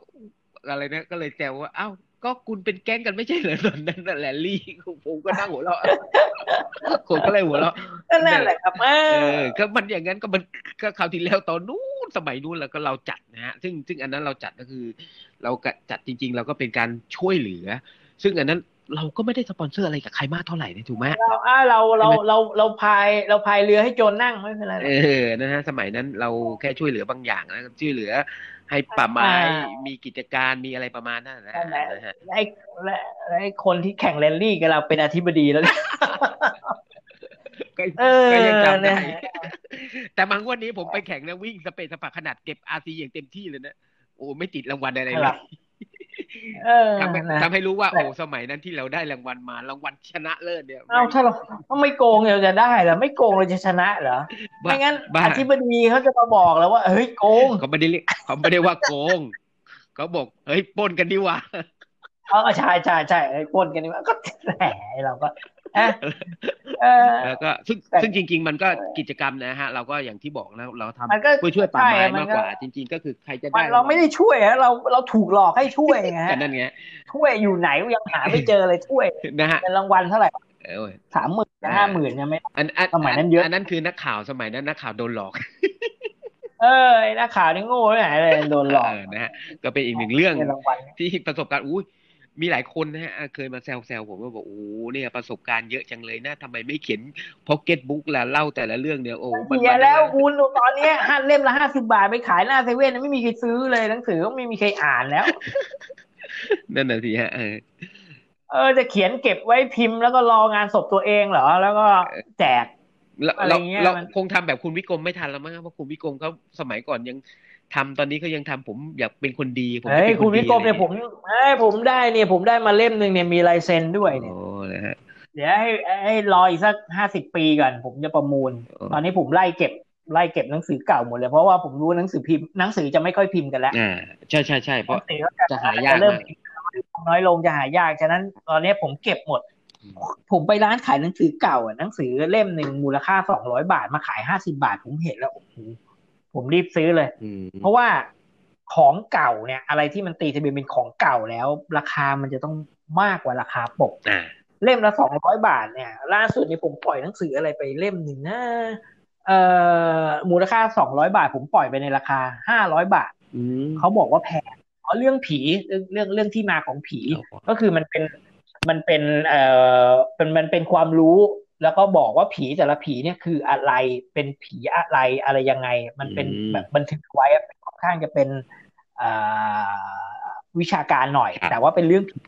อะไรนะก็เลยแซวว่า เอ้าก็คุณเป็นแก๊งกันไม่ใช่เหรอตอนนั้นน่ะแรลลี่ผมก็นั่งหัวเราะผมก็เลยหัวเราะก็นั่นแหละครับเอเอออก็มันอย่างนั้นก็มันก็คราวที่แล้วตอนนู้นสมัยนู้นแล้วก็เราจัดนะฮะซึ่งซึ่งอันนั้นเราจัดก็คือ เราก็จัดจริง ๆ เราก็เป็นการช่วยเหลือ ซึ่งอันนั้น เราก็ไม่ได้สปอนเซอร์อะไรกับใครมากเท่าไหร่นะถูกไหมเราอ่าเราเราเราเราพายเราพายเรือให้โจรนั่งไม่เป็นไรหรเออกอนะฮะสมัยนั้นเราแค่ช่วยเหลือบางอย่างนะช่วยเหลือ ให้ป่าไม้อ่ามีกิจการมีอะไรประมาณนั้นนะนั่นแหละนะฮะและไอ้และและไอ้คนที่แข่งแรลลี่กับเราเป็นอธิบดีแล้วเนี่ยก็เออก็ยังจำได้เนี่ยแต่บางวันนี้ผมไปแข่งนะวิ่งสเปซสปาขนาดเก็บอาซีอย่างเต็มที่เลยนะโอ้ไม่ติดรางวัลอะไรคเลรับยเออ ทำให้นะทำให้รู้ว่าแต่โอ้สมัยนั้นที่เราได้รางวัลมารางวัลชนะเลิศเนี่ยเอาถ้าเราต้องไม่โกงเราจะได้เหรอไม่โกงเราจะชนะเหรอบ้าไม่งั้นบ้าอธิบดีเขาจะมาบอกแล้วว่าเฮ้ยโกงเขาไม่ได้เรียกเขาไม่ได้ว่าโกงเขาบอกเฮ้ยปล้นกันดีกว่าเออใช่ใช่ใช่ไอ้ปล้นกันนี่มันก็แหมเราก็เอะเออ แล้วก็ซึ่งแต่ซึ่งจริง ๆ มันก็กิจกรรมนะฮะ เราก็อย่างที่บอกแล้วเราทำมันก็เพื่อช่วยป่าไม้ใช่มันมากก็กว่า จริง ๆ ก็คือใครจะมัได้นเราไม่ได้ช่วยนะเราเราถูกหลอกให้ช่วยไงฮะกันนั่นไงช่วยอยู่ไหนยังหาไม่เจอเลยช่วยนะฮะเป็นรางวัลเท่าไหร่เออสามหมื่นห้าหมื่นยังไม่อันอันสมัยนั้นเยอะอันนั้นคือนักข่าวสมัยนั้นนักข่าวโดนหลอก เออไอ้นักข่าวนี่โง่ที่ไหนเลยโดนหลอกเออนะฮะก็เป็นอีกหนึ่งเรื่องเป็นรางวัลที่ประสบการณ์อุ้ย มีหลายคนนะฮะอะเคยมาแซวๆผมว่าบอกโอ้เนี่ยประสบการณ์เยอะจังเลยนะทำไมไม่เขียนพ็อกเก็ตบุ๊กล่ะเล่าแต่ละเรื่องเนี่ยโอ้มันเสียแล้วคุณตอนเนี้ยห้าเล่มละห้าสิบาทไปขายหน้าเซเว่นไม่มีใครซื้อเลยหนังสือก็ไม่มีใครอ่านแล้ว นั่นน่ะสิฮะเออเออจะเขียนเก็บไว้พิมพ์แล้วก็รองานศพตัวเองเหรอ แล้วก็แจกเราอะไรเราเงี้ยเรามันคงทำแบบคุณวิกรมไม่ทันแล้วมั้งครับเพราะคุณวิกรมเขาสมัยก่อนยัง ทำตอนนี้เขายังทำผมอยากเป็นคนดีผมจะเฮ้ยเป็นคุณดีวิกรมเนี่ยอะไรผมเฮ้ยผมได้เนี่ยผมได้มาเล่มหนึ่งเนี่ยมีลายเซ็นด้วยเนี่ยโอ้นะฮะเดี๋ยวให้ให้รออีกสักห้าสิบปีก่อนผมจะประมูล ตอนนี้ผมไล่เก็บไล่เก็บหนังสือเก่าหมดเลยเพราะว่าผมรู้หนังสือพิมพ์หนังสือจะไม่ค่อยพิมพ์กันแล้วอ่าใช่ใช่ใช่เพหนัราะงสือก็จะหายากจะเริ่มมากพิมพ์น้อยลงจะหายากฉะนั้น ตอนนี้ผมเก็บหมด ผมไปร้านขายหนังสือเก่าอะหนังสือเล่มหนึ่งมูลค่าสองร้อยบาทมาขายห้าสิบาทผมเห็นแล้วโอ้โห ผมรีบซื้อเลยอืมเพราะว่าของเก่าเนี่ย อะไรที่มันตีทะเบียนเป็นของเก่าแล้ว ราคามันจะต้องมากกว่าราคาปกอ่าเล่มละสองร้อยบาทเนี่ย ล่าสุดนี่ผมปล่อยหนังสืออะไรไปเล่มหนึ่งนะเอ่อมูลค่าสองร้อยบาท ผมปล่อยไปในราคาห้าร้อยบาทอืมเขาบอกว่าแพงเพราะเรื่องผีเรื่องเรื่องเรื่องที่มาของผีอ๋อก็คือมันเป็นมันเป็นเอ่อเป็นมันเป็นความรู้ แล้วก็บอกว่าผีแต่ละผีเนี่ยคืออะไรเป็นผีอะไรอะไรยังไง มันเป็นแบบบันทึกไว้ค่อนข้างจะเป็นอ่าวิชาการหน่อย แต่ว่าเป็นเรื่องผี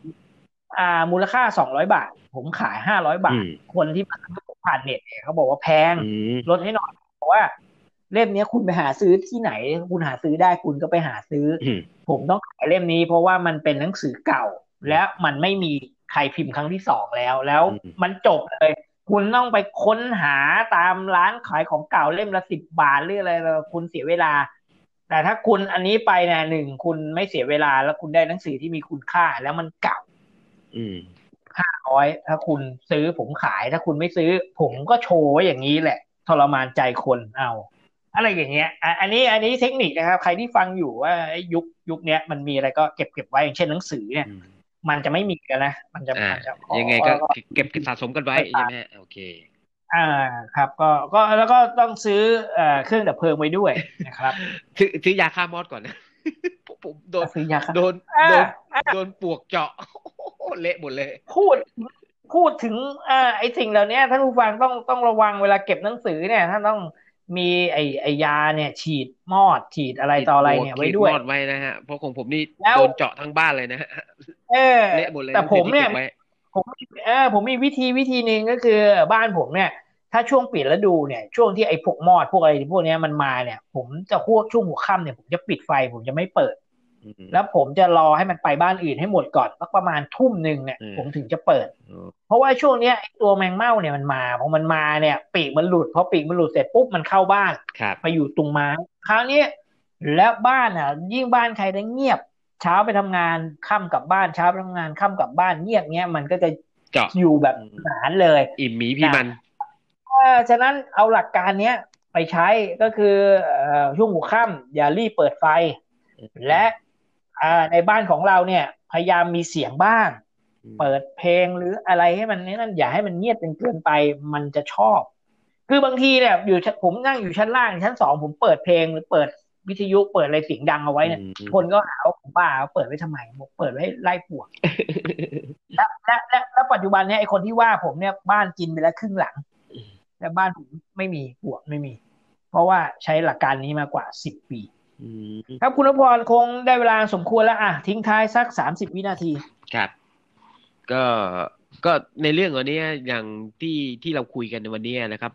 อ่า มูลค่าสองร้อยบาท ผมขายห้าร้อยบาท คนที่มาซื้อผ่านเน็ตเนี่ยเขาบอกว่าแพงอืมลดให้หน่อยเพราะว่าเล่มเนี้ยคุณไปหาซื้อที่ไหน คุณหาซื้อได้คุณก็ไปหาซื้ออืมผมต้องขายเล่มนี้ เพราะว่ามันเป็นหนังสือเก่า และมันไม่มีใครพิมพ์ครั้งที่สองแล้ว แล้วมันจบเลย คุณต้องไปค้นหาตามร้านขายของเก่าเล่มละสิบบาทหรืออะไรคุณเสียเวลา แต่ถ้าคุณอันนี้ไปเนี่ยหนึ่งคุณไม่เสียเวลาแล้วคุณได้หนังสือที่มีคุณค่าแล้วมันเก่า อืมร้อยถ้าคุณซื้อผมขาย ถ้าคุณไม่ซื้อ ผมก็โชว์ไว้อย่างนี้แหละ ทรมานใจคนเอา อะไรอย่างเงี้ยอะอันนี้อันนี้เทคนิคนะครับ ใครที่ฟังอยู่ว่าไอ้ยุคยุคเนี้ยมันมีอะไรก็เก็บเก็บไว้อย่างเช่นหนังสือเนี่ยอื มมันจะไม่มีกันนะ มันจะอ่ามันจะขอยังไงก็เก็บสะสมกันไว้ใช่ไหมฮะโอเค อ่าครับ ก็ก็แล้วก็ต้องซื้อเอ่อเครื่องดับเพลิงไว้ด้วยนะครับ ซื้อซื้อยาฆ่ามอดก่อนนะผมผมโดนซื้อยาฆ่าโดนอ่าโดนอ่าโดนปลวกเจาะเละหมดเลย พูดพูดถึงอ่าไอ้สิ่งเหล่านี้ท่านผู้ฟังต้องต้องระวังเวลาเก็บหนังสือเนี่ยท่านต้อง มีไอ้ไอ้ยาเนี่ยฉีดมอดฉีดอะไรต่ออะไรเนี่ยไว้ด้วยรอดไว้นะฮะเพราะของผมนี่แล้วโดนเจาะทั้งบ้านเลยนะฮะเออเละหมดเลยแต่ผมเนี่ยที่ก็บไว้ผมเออผมมีวิธีวิธีหนึ่งก็คือบ้านผมเนี่ย ถ้าช่วงปิดฤดูเนี่ย ช่วงที่ไอ้พวกมอดพวกอะไรพวกเนี้ยมันมาเนี่ย ผมจะพวกช่วงหัวค่ำเนี่ยผมจะปิดไฟผมจะไม่เปิดอืม แล้วผมจะรอให้มันไปบ้านอื่นให้หมดก่อนสักประมาณทุ่มหนึ่งเนี่ยอืมผมถึงจะเปิดอ๋อเพราะว่าช่วงเนี้ยไอ้ตัวแมงเม่าเนี่ยมันมาพอมันมาเนี่ย ปีกมันหลุดพอปีกมันหลุดเสร็จปุ๊บมันเข้าบ้านครับไปอยู่ตรงไม้คราวนี้แล้วบ้านอะ ยิ่งบ้านใครได้เงียบ เช้าไปทำงานค่ำกลับบ้านเช้าไปทำงานค่ำกลับบ้านเงียบเงี้ยมันก็จะเจาะอยู่แบบหนานเลย อิ่มหมีพี่มันเออฉะนั้นเอาหลักการเนี้ยไปใช้ก็คือเอ่อช่วงหัวค่ำอย่ารีบเปิดไฟ และ อ่าในบ้านของเราเนี่ย พยายามมีเสียงบ้าง เปิดเพลงหรืออะไรให้มันนี่นั่นอย่าให้มันเงียบจนเกินไปมันจะชอบ คือบางทีเนี่ยอยู่ชั้นผมนั่งอยู่ชั้นล่างชั้นสองผมเปิดเพลงหรือเปิดวิทยุเปิดอะไรเสียงดังเอาไว้เนี่ยอืมคนก็หาว่าผมบ้าเปิดไว้ทำไมบอกเปิดไว้ให้ไล่ปวกและและและและปัจจุบันเนี่ยไอคนที่ว่าผมเนี่ยบ้านกินไปแล้วครึ่งหลังแต่บ้านผมไม่มีปวกไม่มี เพราะว่าใช้หลักการนี้มากว่าสิบปีอืม ครับคุณนพรคงได้เวลาสมควรแล้วอะทิ้งท้ายสักสามสิบวินาที ครับ ก็ก็ในเรื่องวันนี้อย่างที่ที่เราคุยกันในวันนี้นะครับ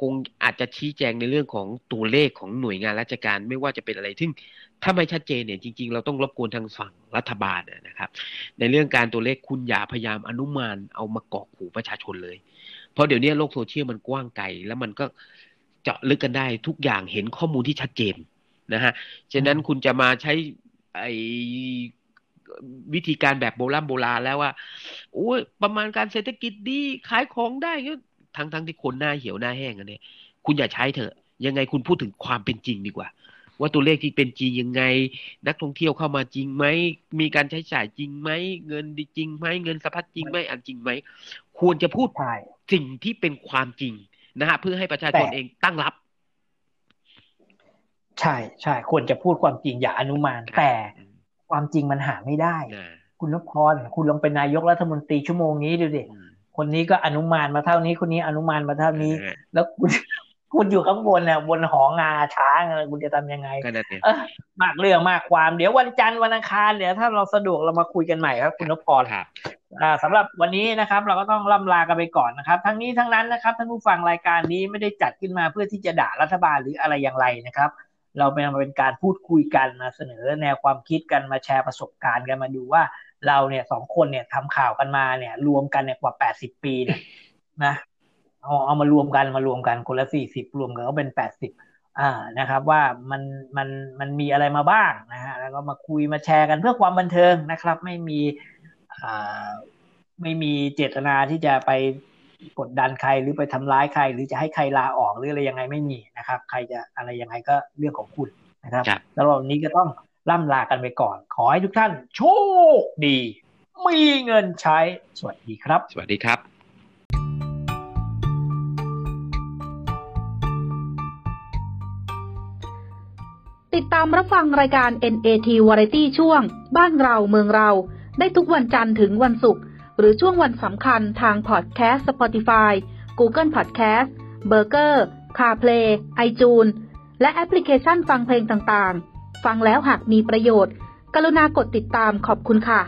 คงอาจจะชี้แจงในเรื่องของตัวเลขของหน่วยงานราชการไม่ว่าจะเป็นอะไรซึ่งถ้าไม่ชัดเจนเนี่ยจริง ๆ เราต้องรบกวนทางฝั่งรัฐบาลนะครับ ในเรื่องการตัวเลขคุณอย่าพยายามอนุมานเอามากรอกหูประชาชนเลย เพราะเดี๋ยวนี้โลกโซเชียลมันกว้างไกลแล้วมันก็เจาะลึกกันได้ทุกอย่างเห็นข้อมูลที่ชัดเจน นะฮะฉะนั้นคุณจะมาใช้ไอวิธีการแบบโบราณโบราณแล้วว่าโอ้ยประมาณการเศรษฐกิจดีขายของได้ก็ทั้งทั้งที่คนหน้าเหี่ยวหน้าแห้งกันเนี่ยคุณอย่าใช้เถอะ ยังไงคุณพูดถึงความเป็นจริงดีกว่า ว่าตัวเลขที่เป็นจริงยังไง นักท่องเที่ยวเข้ามาจริงไหมมีการใช้จ่ายจริงไหมเงินดีจริงไหมเงินสะพัดจริงไหมอันจริงไหมควรจะพูดใช่สิ่งที่เป็นความจริงนะฮะเพื่อให้ประชาชนแต่เองตั้งรับ ใช่ใช่ควรจะพูดความจริงอย่าอนุมานครับแต่ความจริงมันหาไม่ได้นะคุณนพรคุณลองเป็นนายกรัฐมนตรีชั่วโมงนี้ดูดิอืมคนนี้ก็อนุมานมาเท่านี้ คนนี้อนุมานมาเท่านี้นะฮะแล้วคุณคุณอยู่ข้างบนเนี่ยบนหองาช้างอะไรคุณจะทำยังไงก็นั่นเองเออมากเรื่องมากความเดี๋ยววันจันทร์วันอังคารเดี๋ยวถ้าเราสะดวกเรามาคุยกันใหม่ครับ คุณนพรครับอ่าสำหรับวันนี้นะครับ เราก็ต้องล่ำลากันไปก่อนนะครับ ทั้งนี้ทั้งนั้นนะครับท่านผู้ฟังรายการนี้ไม่ได้จัดขึ้นมาเพื่อที่จะด่ารัฐบาลหรืออะไรอย่างไรนะครับ เราเป็นเป็นการพูดคุยกันมาเสนอแนวความคิดกันมาแชร์ประสบการณ์กันมาดูว่าเราเนี่ยสองคนเนี่ยทำข่าวกันมาเนี่ย รวมกันเนี่ยกว่าแปดสิบปีเนี่ยนะเอาเอามารวมกันมารวมกันคนละสี่สิบรวมกันก็เป็นแปดสิบอ่านะครับว่ามันมันมันมีอะไรมาบ้างนะฮะแล้วก็มาคุยมาแชร์กันเพื่อความบันเทิงนะครับ ไม่มีอ่าไม่มีเจตนาที่จะไป กดดันใครหรือไปทำร้ายใคร หรือจะให้ใครลาออกหรืออะไรยังไงไม่มีนะครับ ใครจะอะไรยังไงก็เรื่องของคุณนะครับครับแล้ววันนี้ก็ต้องล่ำลากันไปก่อน ขอให้ทุกท่านโชคดี มีเงินใช้ สวัสดีครับ สวัสดีครับติดตามรับฟังรายการ NAT Variety ช่วง บ้านเราเมืองเรา ได้ทุกวันจันทร์ถึงวันศุกร์ หรือช่วงวันสำคัญทางพอดแคสต์ Spotify Google Podcast b u r g e r CarPlay iTunes และแอปพลิเคชันฟังเพลงต่างๆ ฟังแล้วหากมีประโยชน์ กรุณากดติดตามขอบคุณค่ะ